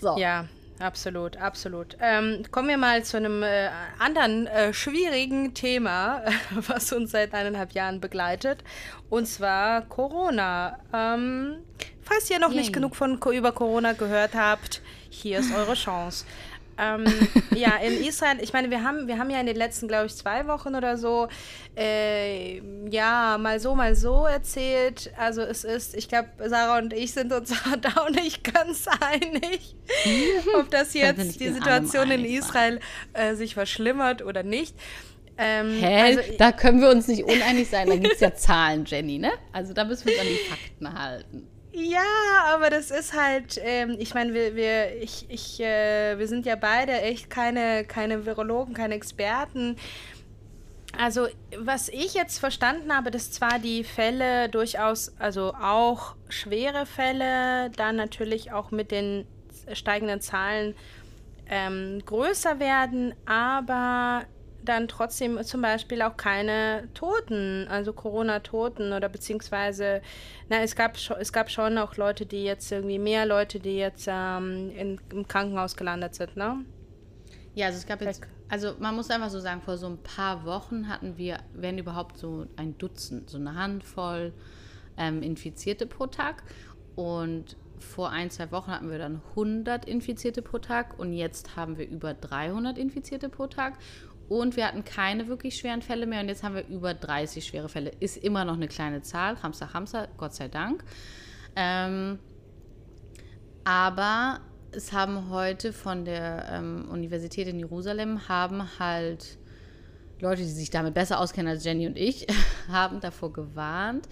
So. Ja, absolut, absolut. Ähm, kommen wir mal zu einem äh, anderen äh, schwierigen Thema, was uns seit eineinhalb Jahren begleitet, und zwar Corona. Ähm, falls ihr noch Yay. nicht genug von über Corona gehört habt, hier ist eure Chance. Ähm, ja, in Israel, ich meine, wir haben, wir haben ja in den letzten, glaube ich, zwei Wochen oder so, äh, ja, mal so, mal so erzählt. Also es ist, ich glaube, Sarah und ich sind uns da auch nicht ganz einig, ob das jetzt die Situation in Israel äh, sich verschlimmert oder nicht. Ähm, Hä? Also, da können wir uns nicht uneinig sein. Da gibt es ja Zahlen, Jenny, ne? Also da müssen wir uns an die Fakten halten. Ja, aber das ist halt, ähm, ich meine, wir, wir, ich, ich, äh, wir sind ja beide echt keine, keine Virologen, keine Experten. Also, was ich jetzt verstanden habe, dass zwar die Fälle durchaus, also auch schwere Fälle, dann natürlich auch mit den steigenden Zahlen ähm, größer werden, aber dann trotzdem zum Beispiel auch keine Toten, also Corona-Toten oder beziehungsweise, na, es gab, es gab schon auch Leute, die jetzt irgendwie mehr Leute, die jetzt ähm, in, im Krankenhaus gelandet sind, ne? Ja, also es gab jetzt, also man muss einfach so sagen, vor so ein paar Wochen hatten wir, wenn überhaupt so ein Dutzend, so eine Handvoll ähm, Infizierte pro Tag. Und vor ein, zwei Wochen hatten wir dann 100 Infizierte pro Tag und jetzt haben wir über 300 Infizierte pro Tag und wir hatten keine wirklich schweren Fälle mehr und jetzt haben wir über 30 schwere Fälle. Ist immer noch eine kleine Zahl, Hamster, Hamster, Gott sei Dank. Ähm, aber es haben heute von der ähm, Universität in Jerusalem haben halt Leute, die sich damit besser auskennen als Jenny und ich, haben davor gewarnt,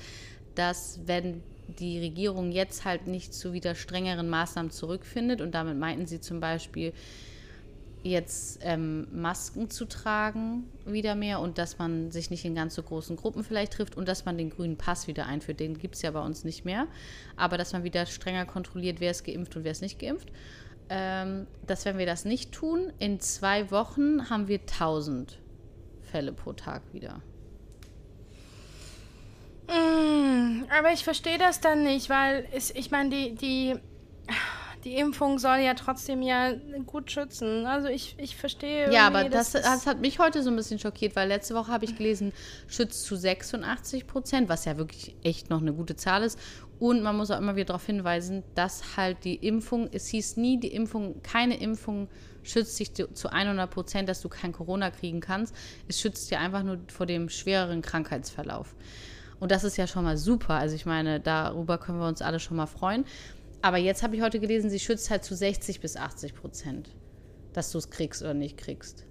dass wenn die Regierung jetzt halt nicht zu wieder strengeren Maßnahmen zurückfindet und damit meinten sie zum Beispiel jetzt ähm, Masken zu tragen wieder mehr und dass man sich nicht in ganz so großen Gruppen vielleicht trifft und dass man den grünen Pass wieder einführt. Den gibt es ja bei uns nicht mehr. Aber dass man wieder strenger kontrolliert, wer ist geimpft und wer ist nicht geimpft. Ähm, dass wenn wir das nicht tun, in zwei Wochen haben wir 1000 Fälle pro Tag wieder. Mm, aber ich verstehe das dann nicht, weil es, ich meine, die, die die Impfung soll ja trotzdem ja gut schützen. Also ich, ich verstehe. Ja, aber das, das, hat mich heute so ein bisschen schockiert, weil letzte Woche habe ich gelesen, schützt zu 86 Prozent, was ja wirklich echt noch eine gute Zahl ist. Und man muss auch immer wieder darauf hinweisen, dass halt die Impfung, es hieß nie, die Impfung, keine Impfung schützt dich zu 100 Prozent, dass du kein Corona kriegen kannst. Es schützt dir einfach nur vor dem schwereren Krankheitsverlauf. Und das ist ja schon mal super. Also ich meine, darüber können wir uns alle schon mal freuen. Aber jetzt habe ich heute gelesen, sie schützt halt zu 60 bis 80 Prozent, dass du es kriegst oder nicht kriegst.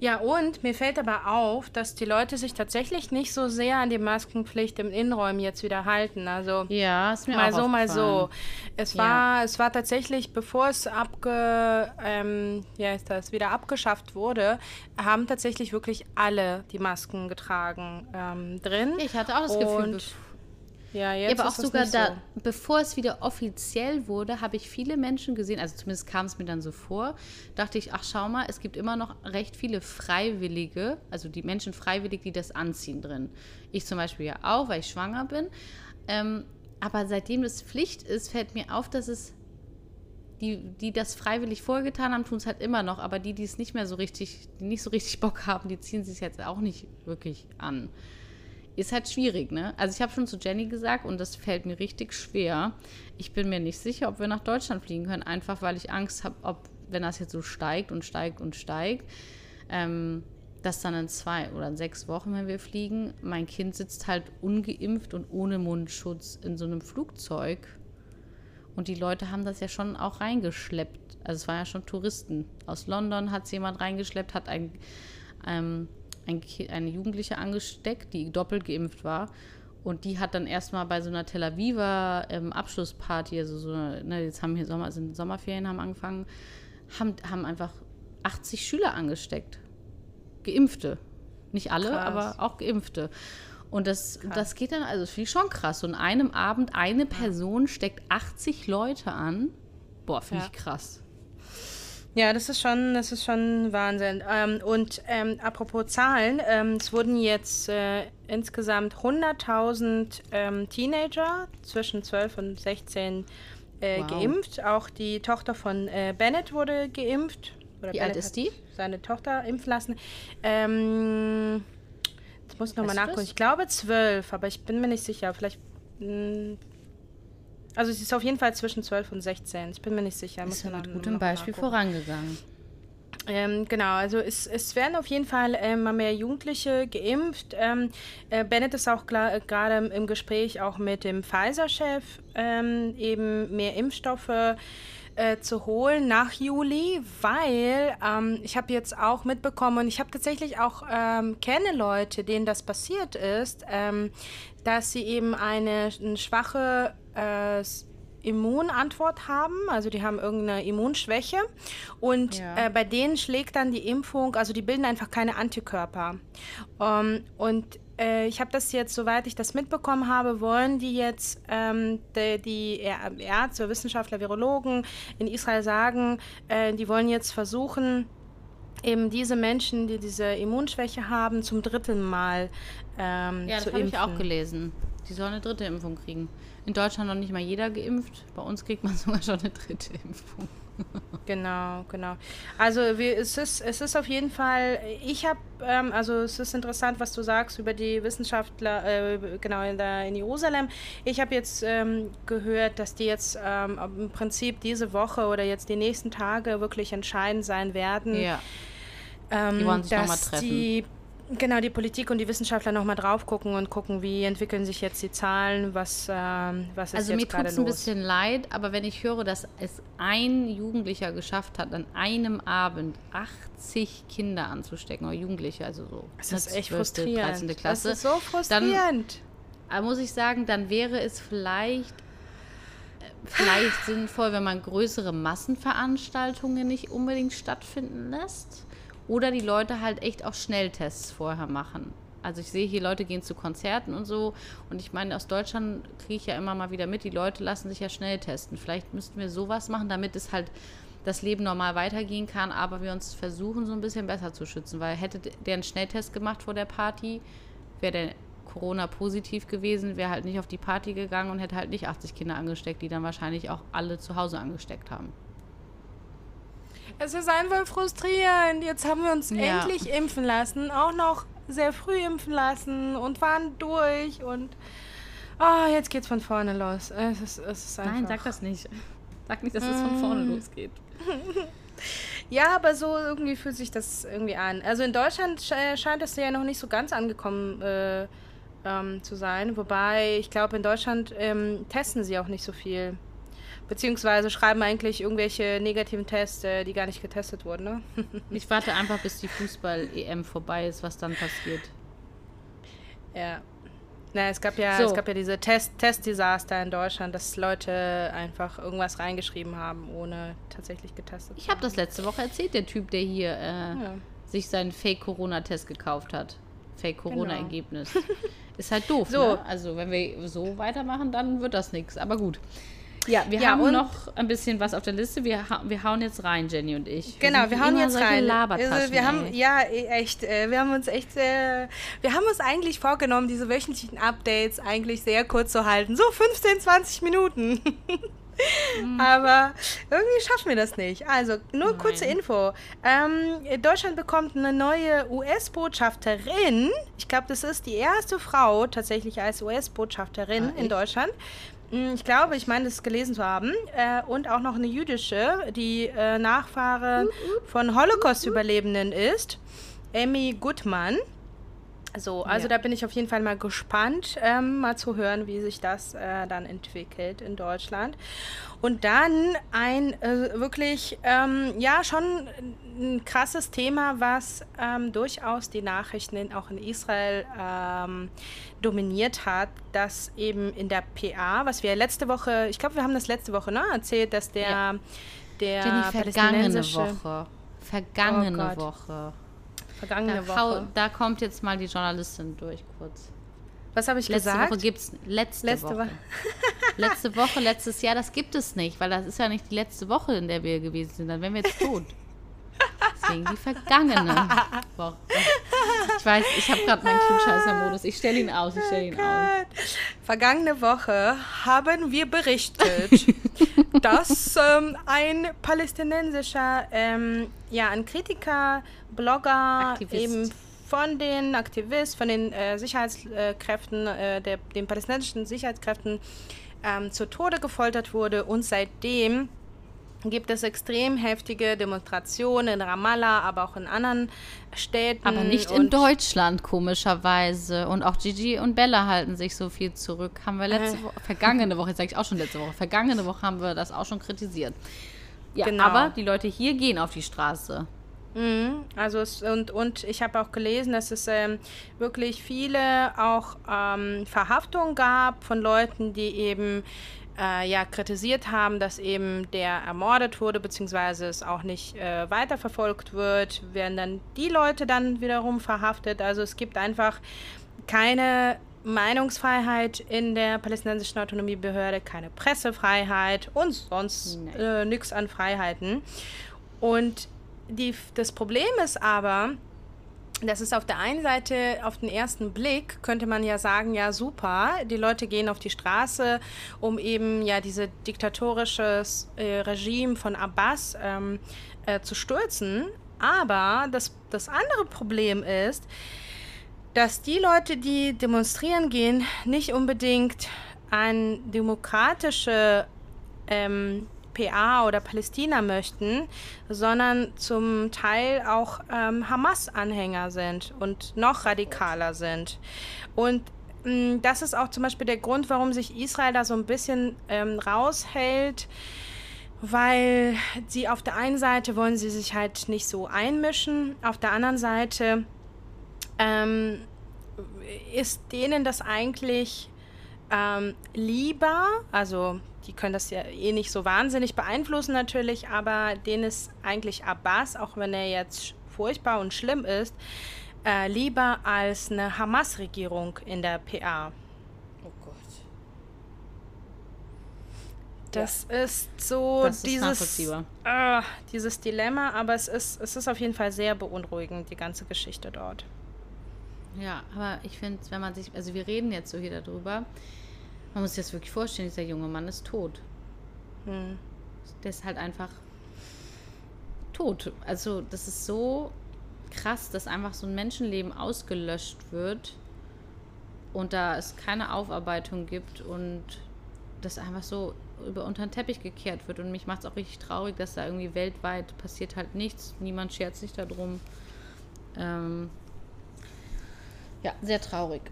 Ja, und mir fällt aber auf, dass die Leute sich tatsächlich nicht so sehr an die Maskenpflicht im Innenräumen jetzt wieder halten. Also ja, ist mir mal auch so, mal so. Es ja. war, es war tatsächlich, bevor es abge, ähm, ja, ist das wieder abgeschafft wurde, haben tatsächlich wirklich alle die Masken getragen ähm, drin. Ich hatte auch das Gefühl, ja, jetzt ja, aber auch sogar da, so. bevor es wieder offiziell wurde, habe ich viele Menschen gesehen, also zumindest kam es mir dann so vor, dachte ich, ach schau mal, es gibt immer noch recht viele Freiwillige, also die Menschen freiwillig, die das anziehen drin. Ich zum Beispiel ja auch, weil ich schwanger bin. Ähm, aber seitdem es Pflicht ist, fällt mir auf, dass es die, die das freiwillig vorgetan haben, tun es halt immer noch, aber die, die es nicht mehr so richtig, die nicht so richtig Bock haben, die ziehen sich jetzt auch nicht wirklich an. Ist halt schwierig, ne? Also ich habe schon zu Jenny gesagt und das fällt mir richtig schwer. Ich bin mir nicht sicher, ob wir nach Deutschland fliegen können, einfach weil ich Angst habe, ob, wenn das jetzt so steigt und steigt und steigt, ähm, dass dann in zwei oder in sechs Wochen, wenn wir fliegen, mein Kind sitzt halt ungeimpft und ohne Mundschutz in so einem Flugzeug und die Leute haben das ja schon auch reingeschleppt. Also es waren ja schon Touristen. Aus London hat es jemand reingeschleppt, hat ein, ähm, ein eine Jugendliche angesteckt, die doppelt geimpft war. Und die hat dann erstmal bei so einer Tel Aviver ähm, Abschlussparty, also so eine, ne, jetzt haben hier Sommer, sind Sommerferien haben angefangen, haben, haben einfach 80 Schüler angesteckt. Geimpfte. Nicht alle, Krass. aber auch Geimpfte. Und das, das geht dann, also das finde ich schon krass. Und in einem Abend eine Person steckt 80 Leute an. Boah, finde ja. ich krass. Ja, das ist schon, das ist schon Wahnsinn. Ähm, und ähm, apropos Zahlen, ähm, es wurden jetzt äh, insgesamt 100.000 ähm, Teenager zwischen 12 und 16 äh, wow. geimpft. Auch die Tochter von äh, Bennett wurde geimpft. Oder Wie Bennett alt ist die? Seine Tochter impfen lassen. Ähm, ich muss nochmal nachgucken. Ich glaube zwölf, aber ich bin mir nicht sicher. Vielleicht. Mh, hm, also sie ist auf jeden Fall zwischen 12 und 16. Ich bin mir nicht sicher. Ist ja mit gutem Beispiel nachgucken. vorangegangen. Ähm, genau, also es, es werden auf jeden Fall ähm, mehr Jugendliche geimpft. Ähm, äh, Bennett ist auch äh, gerade im Gespräch auch mit dem Pfizer-Chef, ähm, eben mehr Impfstoffe äh, zu holen nach Juli, weil ähm, ich habe jetzt auch mitbekommen und ich habe tatsächlich auch ähm, kenne Leute, denen das passiert ist, ähm, dass sie eben eine, eine schwache äh, Immunantwort haben, also die haben irgendeine Immunschwäche und ja. äh, bei denen schlägt dann die Impfung, also die bilden einfach keine Antikörper. Ähm, und äh, ich habe das jetzt, soweit ich das mitbekommen habe, wollen die jetzt ähm, die, die Ärzte, Wissenschaftler, Virologen in Israel sagen, äh, die wollen jetzt versuchen, eben diese Menschen, die diese Immunschwäche haben, zum dritten Mal ähm, ja, zu impfen. Ja, das habe ich auch gelesen. Die sollen eine dritte Impfung kriegen. In Deutschland noch nicht mal jeder geimpft. Bei uns kriegt man sogar schon eine dritte Impfung. Genau, genau. Also wir, es, ist, es ist auf jeden Fall, ich habe, ähm, also es ist interessant, was du sagst über die Wissenschaftler, äh, genau in, der, in Jerusalem. Ich habe jetzt ähm, gehört, dass die jetzt ähm, im Prinzip diese Woche oder jetzt die nächsten Tage wirklich entscheidend sein werden. Ja. die wollen sich nochmal treffen. Genau, die Politik und die Wissenschaftler nochmal drauf gucken und gucken, wie entwickeln sich jetzt die Zahlen, was, ähm, was ist also jetzt gerade los. Also mir tut es ein bisschen leid, aber wenn ich höre, dass es ein Jugendlicher geschafft hat, an einem Abend 80 Kinder anzustecken, oder Jugendliche, also so. Das ist echt 12., frustrierend. 13. Klasse. Das ist so frustrierend. Dann muss ich sagen, dann wäre es vielleicht vielleicht sinnvoll, wenn man größere Massenveranstaltungen nicht unbedingt stattfinden lässt. Oder die Leute halt echt auch Schnelltests vorher machen. Also ich sehe hier, Leute gehen zu Konzerten und so. Und ich meine, aus Deutschland kriege ich ja immer mal wieder mit, die Leute lassen sich ja schnell testen. Vielleicht müssten wir sowas machen, damit es halt das Leben normal weitergehen kann, aber wir uns versuchen, so ein bisschen besser zu schützen. Weil hätte der einen Schnelltest gemacht vor der Party, wäre der Corona positiv gewesen, wäre halt nicht auf die Party gegangen und hätte halt nicht 80 Kinder angesteckt, die dann wahrscheinlich auch alle zu Hause angesteckt haben. Es ist einfach frustrierend. Jetzt haben wir uns ja. endlich impfen lassen, auch noch sehr früh impfen lassen und waren durch und oh, jetzt geht's von vorne los. Es ist, es ist einfach Nein, sag das nicht. Sag nicht, dass es von vorne mm. losgeht. Ja, aber so irgendwie fühlt sich das irgendwie an. Also in Deutschland scheint es ja noch nicht so ganz angekommen äh, ähm, zu sein. Wobei ich glaube, in Deutschland ähm, testen sie auch nicht so viel. Beziehungsweise schreiben eigentlich irgendwelche negativen Tests, die gar nicht getestet wurden. Ne? ich warte einfach, bis die Fußball-EM vorbei ist, was dann passiert. Ja. Na, es gab ja, so. es gab ja diese Test Testdesaster in Deutschland, dass Leute einfach irgendwas reingeschrieben haben, ohne tatsächlich getestet Ich habe das letzte Woche erzählt, der Typ, der hier äh, ja. sich seinen Fake-Corona-Test gekauft hat. Fake-Corona-Ergebnis. Genau. Ist halt doof. So. Ne? Also, wenn wir so weitermachen, dann wird das nichts. Aber gut. Ja, wir ja, haben noch ein bisschen was auf der Liste. Wir, wir hauen jetzt rein, Jenny und ich. Wir genau, wir hauen jetzt rein. Also wir haben, ja, e, echt, äh, wir haben uns echt, äh, wir haben uns eigentlich vorgenommen, diese wöchentlichen Updates eigentlich sehr kurz zu halten. So 15, 20 Minuten. Mhm. Aber irgendwie schaffen wir das nicht. Also, nur Nein. kurze Info. Ähm, Deutschland bekommt eine neue US-Botschafterin. Ich glaube, das ist die erste Frau tatsächlich als US-Botschafterin ah, in Deutschland. Hm, ich glaube, ich meine, das gelesen zu haben. Äh, und auch noch eine jüdische, die äh, Nachfahre von Holocaust-Überlebenden ist. Emmy Gutmann. So, also ja. da bin ich auf jeden Fall mal gespannt, ähm, mal zu hören, wie sich das äh, dann entwickelt in Deutschland. Und dann ein äh, wirklich, ähm, ja, schon ein krasses Thema, was ähm, durchaus die Nachrichten in, auch in Israel ähm, dominiert hat, dass eben in der PA, was wir letzte Woche, ich glaube, wir haben das letzte Woche ne, erzählt, dass der, ja. der Jenny, vergangene Woche. Vergangene oh Woche Vergangene da, Woche. Da kommt jetzt mal die Journalistin durch kurz. Was habe ich letzte gesagt? Woche gibt's letzte, letzte Woche. letzte Woche, letztes Jahr, das gibt es nicht, weil das ist ja nicht die letzte Woche, in der wir gewesen sind. Dann wären wir jetzt tot. Deswegen die vergangene Woche. Ich weiß, ich habe gerade meinen Klugscheißer-Modus. Ich stelle ihn aus, ich stelle ihn oh aus. Vergangene Woche haben wir berichtet, dass ähm, ein palästinensischer, ähm, ja, ein Kritiker, Blogger, Aktivist. eben von den Aktivisten, von den äh, Sicherheitskräften, äh, der, den palästinensischen Sicherheitskräften ähm, zu Tode gefoltert wurde und seitdem gibt es extrem heftige Demonstrationen in Ramallah, aber auch in anderen Städten. Aber nicht in Deutschland, komischerweise. Und auch Gigi und Bella halten sich so viel zurück. Haben wir letzte äh. Woche, vergangene Woche, jetzt sage ich auch schon letzte Woche, vergangene Woche haben wir das auch schon kritisiert. Ja, genau. aber die Leute hier gehen auf die Straße. Mhm, also es, und, und ich habe auch gelesen, dass es ähm, wirklich viele auch ähm, Verhaftungen gab von Leuten, die eben äh, ja kritisiert haben, dass eben der ermordet wurde, beziehungsweise es auch nicht äh, weiterverfolgt wird, werden dann die Leute dann wiederum verhaftet. Also es gibt einfach keine Meinungsfreiheit in der palästinensischen Autonomiebehörde, keine Pressefreiheit und sonst äh, nichts an Freiheiten. Und die, das Problem ist aber, das ist auf der einen Seite, auf den ersten Blick könnte man ja sagen, ja super, die Leute gehen auf die Straße, um eben ja dieses diktatorische äh, Regime von Abbas ähm, äh, zu stürzen. Aber das, das andere Problem ist, dass die Leute, die demonstrieren gehen, nicht unbedingt eine demokratische ähm, PA oder Palästina möchten, sondern zum Teil auch ähm, Hamas-Anhänger sind und noch radikaler sind. Und mh, mm, das ist auch zum Beispiel der Grund, warum sich Israel da so ein bisschen ähm, raushält weil sie auf der einen Seite wollen sie sich halt nicht so einmischen, auf der anderen Seite ähm, ist denen das eigentlich ähm, lieber, also die können das ja eh nicht so wahnsinnig beeinflussen natürlich, aber denen ist eigentlich Abbas, auch wenn er jetzt furchtbar und schlimm ist, äh, lieber als eine Hamas-Regierung in der PA. Oh Gott. Das ja. ist so das dieses, ist äh, dieses Dilemma, aber es ist, es ist auf jeden Fall sehr beunruhigend, die ganze Geschichte dort. Ja, aber ich finde, wenn man sich, also wir reden jetzt so hier darüber, man muss sich das wirklich vorstellen, dieser junge Mann ist tot. Hm. Der ist halt einfach tot. Also das ist so krass, dass einfach so ein Menschenleben ausgelöscht wird und da es keine Aufarbeitung gibt und das einfach so über unter den Teppich gekehrt wird. Und mich macht es auch richtig traurig, dass da irgendwie weltweit passiert halt nichts. Niemand schert sich darum. Ähm ja, sehr traurig.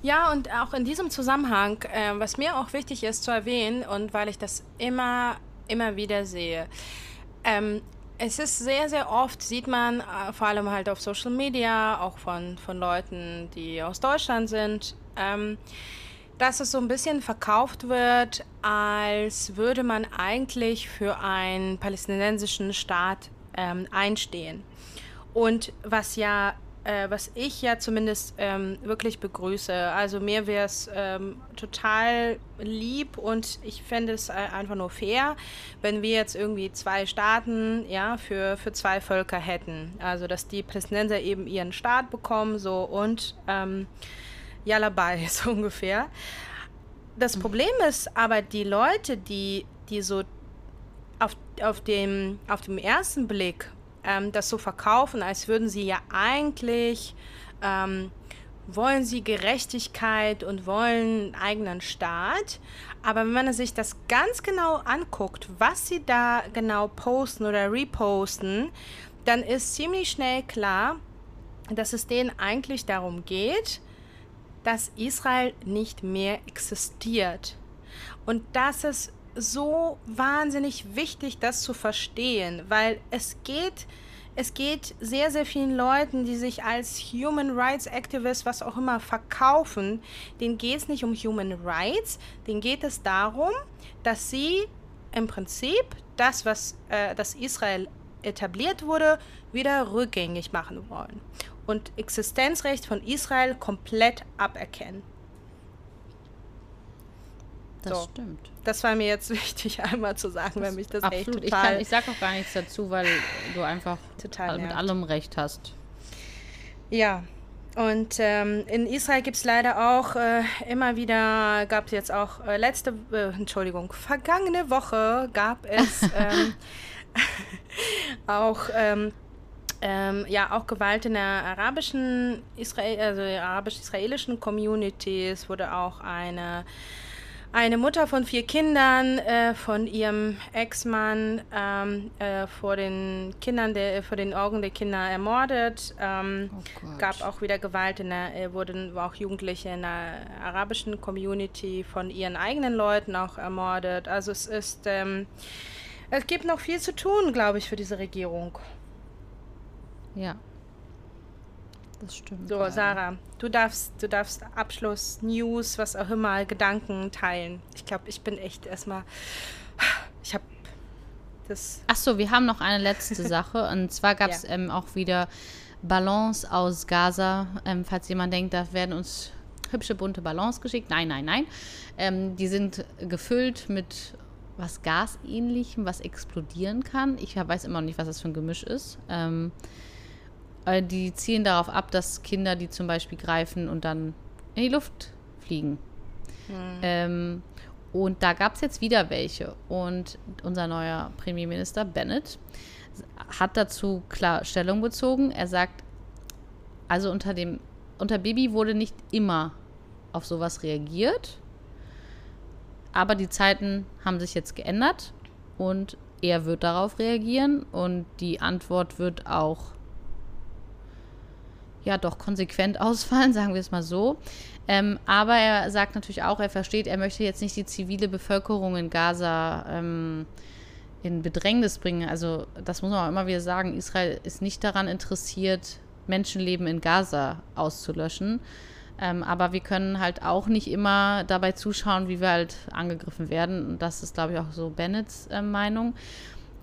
Ja, und auch in diesem Zusammenhang, äh, was mir auch wichtig ist zu erwähnen und weil ich das immer, immer wieder sehe, ähm, es ist sehr, sehr oft, sieht man äh, vor allem halt auf Social Media, auch von, von Leuten, die aus Deutschland sind, ähm, dass es so ein bisschen verkauft wird, als würde man eigentlich für einen palästinensischen Staat ähm, einstehen. Und was ja äh, was ich ja zumindest ähm, wirklich begrüße. Also mir wäre es ähm, total lieb und ich fände es äh, einfach nur fair, wenn wir jetzt irgendwie zwei Staaten ja, für, für zwei Völker hätten. Also dass die Palästinenser eben ihren Staat bekommen so und ähm, Yalla bye, so ungefähr. das Problem ist aber, die Leute, die, die so auf, auf, dem, auf dem ersten Blick ähm, das so verkaufen, als würden sie ja eigentlich ähm, wollen sie Gerechtigkeit und wollen einen eigenen Staat. Aber wenn man sich das ganz genau anguckt, was sie da genau posten oder reposten, dann ist ziemlich schnell klar, dass es denen eigentlich darum geht, dass Israel nicht mehr existiert. Und das ist so wahnsinnig wichtig, das zu verstehen, weil es geht, es geht sehr, sehr vielen Leuten, die sich als Human Rights Activists, was auch immer, verkaufen, denen geht es nicht um Human Rights, denen geht es darum, dass sie im Prinzip das, was äh, das Israel etabliert wurde, wieder rückgängig machen wollen und Existenzrecht von Israel komplett aberkennen. Das so. stimmt. Das war mir jetzt wichtig, einmal zu sagen, weil mich das absolut. echt total... Ich, ich sage auch gar nichts dazu, weil du einfach total mit allem recht hast. Ja, und ähm, in Israel gibt es leider auch äh, immer wieder, gab es jetzt auch äh, letzte, äh, Entschuldigung, vergangene Woche gab es ähm, auch ähm, ähm, ja auch Gewalt in der arabischen Israel, also arabisch-israelischen Community. Es wurde auch eine eine Mutter von vier Kindern äh, von ihrem Ex-Mann ähm, äh, vor den Kindern der, vor den Augen der Kinder ermordet. Ähm, oh gab auch wieder Gewalt in der, äh, wurden auch Jugendliche in der arabischen Community von ihren eigenen Leuten auch ermordet. Also es ist ähm, es gibt noch viel zu tun, glaube ich, für diese Regierung. Ja. Das stimmt. So, Sarah, du darfst, du darfst Abschluss, News, was auch immer, Gedanken teilen. Ich glaube, ich bin echt erstmal. Ich habe das. Achso, wir haben noch eine letzte Sache. Und zwar gab es ja. ähm, auch wieder Ballons aus Gaza. Ähm, falls jemand denkt, da werden uns hübsche bunte Ballons geschickt. Nein, nein, nein. Ähm, die sind gefüllt mit was Gasähnlichem, was explodieren kann. Ich weiß immer noch nicht, was das für ein Gemisch ist. Ähm, äh, die zielen darauf ab, dass Kinder die zum Beispiel greifen und dann in die Luft fliegen. Mhm. Ähm, und da gab es jetzt wieder welche. Und unser neuer Premierminister Bennett hat dazu klar Stellung bezogen. Er sagt, also unter dem unter Baby wurde nicht immer auf sowas reagiert. Aber die Zeiten haben sich jetzt geändert und er wird darauf reagieren und die Antwort wird auch ja doch konsequent ausfallen, sagen wir es mal so. Ähm, aber er sagt natürlich auch, er versteht, er möchte jetzt nicht die zivile Bevölkerung in Gaza ähm, in Bedrängnis bringen. Also das muss man auch immer wieder sagen, Israel ist nicht daran interessiert, Menschenleben in Gaza auszulöschen. Ähm, aber wir können halt auch nicht immer dabei zuschauen, wie wir halt angegriffen werden. Und das ist, glaube ich, auch so Bennets äh, Meinung.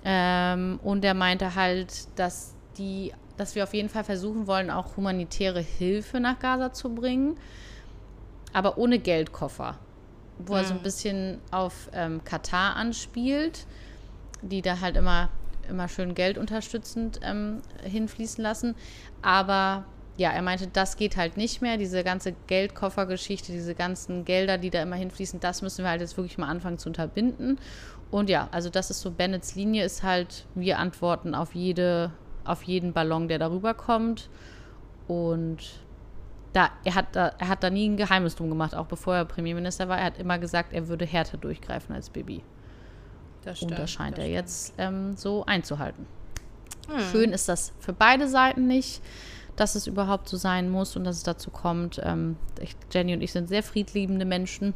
Ähm, und er meinte halt, dass die dass wir auf jeden Fall versuchen wollen, auch humanitäre Hilfe nach Gaza zu bringen, aber ohne Geldkoffer. Wo mhm. er so ein mhm. bisschen auf ähm, Katar anspielt, die da halt immer, immer schön Geld unterstützend ähm, hinfließen lassen. Aber ja, er meinte, das geht halt nicht mehr. Diese ganze Geldkoffergeschichte, diese ganzen Gelder, die da immer hinfließen, das müssen wir halt jetzt wirklich mal anfangen zu unterbinden. Und ja, also das ist so Bennets Linie, ist halt, wir antworten auf jede auf jeden Ballon, der darüber kommt. Und da, er, hat da, er hat da nie ein Geheimnis drum gemacht, auch bevor er Premierminister war. Er hat immer gesagt, er würde härter durchgreifen als Bibi. Das stimmt, Und das scheint das er stimmt. jetzt ähm, so einzuhalten. Hm. Schön ist das für beide Seiten nicht, dass es überhaupt so sein muss und dass es dazu kommt. Ähm, ich, Jenny und ich sind sehr friedliebende Menschen.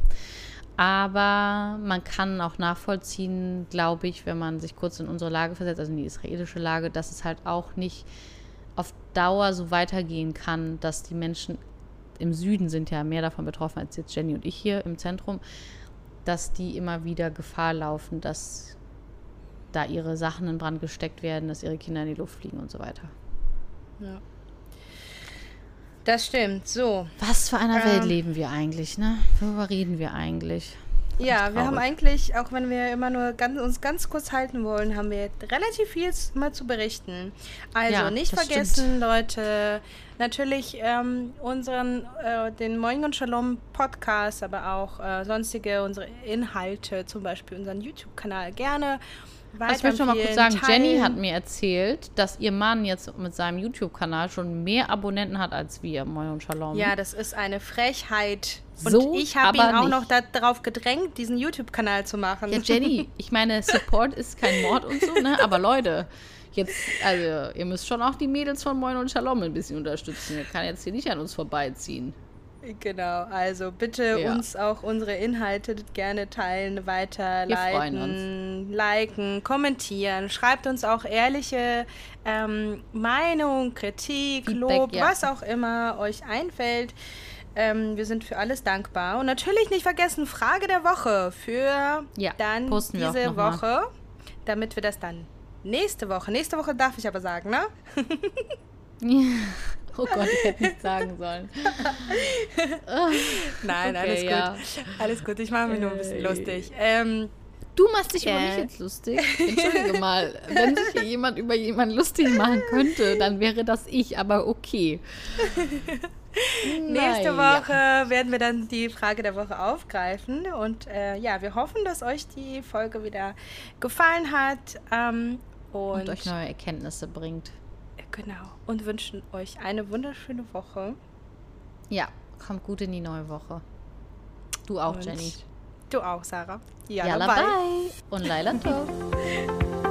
Aber man kann auch nachvollziehen, glaube ich, wenn man sich kurz in unsere Lage versetzt, also in die israelische Lage, dass es halt auch nicht auf Dauer so weitergehen kann, dass die Menschen im Süden sind ja mehr davon betroffen als jetzt Jenny und ich hier im Zentrum, dass die immer wieder Gefahr laufen, dass da ihre Sachen in Brand gesteckt werden, dass ihre Kinder in die Luft fliegen und so weiter. Ja. Das stimmt. So. Was für einer ähm, Welt leben wir eigentlich, ne? Worüber reden wir eigentlich? Ja, wir haben eigentlich, auch wenn wir immer nur ganz, uns ganz kurz halten wollen, haben wir relativ viel mal zu berichten. Also ja, nicht vergessen, stimmt. Leute, natürlich ähm, unseren, äh, den Moin und Shalom Podcast, aber auch äh, sonstige unsere Inhalte, zum Beispiel unseren YouTube-Kanal gerne ich möchte noch mal kurz sagen, teilen. Jenny hat mir erzählt, dass ihr Mann jetzt mit seinem YouTube-Kanal schon mehr Abonnenten hat als wir, Moin und Shalom. Ja, das ist eine Frechheit. Und so, ich habe ihn auch nicht. noch darauf gedrängt, diesen YouTube-Kanal zu machen. Ja, Jenny, ich meine, Support ist kein Mord und so, ne? Aber Leute, jetzt, also, ihr müsst schon auch die Mädels von Moin und Shalom ein bisschen unterstützen. Ihr kann jetzt hier nicht an uns vorbeiziehen. Genau, also bitte ja. uns auch unsere Inhalte gerne teilen, weiterleiten, liken, kommentieren. Schreibt uns auch ehrliche ähm, Meinung, Kritik, Feedback, Lob, ja. was auch immer euch einfällt. Ähm, wir sind für alles dankbar. Und natürlich nicht vergessen, Frage der Woche für ja, dann diese Woche, mal. damit wir das dann nächste Woche, nächste Woche darf ich aber sagen, ne? Oh Gott, ich hätte nichts sagen sollen. Nein, okay, alles gut. Ja. Alles gut, ich mache mich nur ein bisschen lustig. Ähm, du machst dich äh, über mich jetzt lustig? Entschuldige mal, wenn sich hier jemand über jemanden lustig machen könnte, dann wäre das ich, aber okay. Nächste Woche werden wir dann die Frage der Woche aufgreifen. Und äh, ja, wir hoffen, dass euch die Folge wieder gefallen hat. Ähm, und, und euch neue Erkenntnisse bringt. Genau. Und wünschen euch eine wunderschöne Woche. Ja, kommt gut in die neue Woche. Du auch, Und Jenny. Du auch, Sarah. Ja, bye. bye. Und Laila Tov.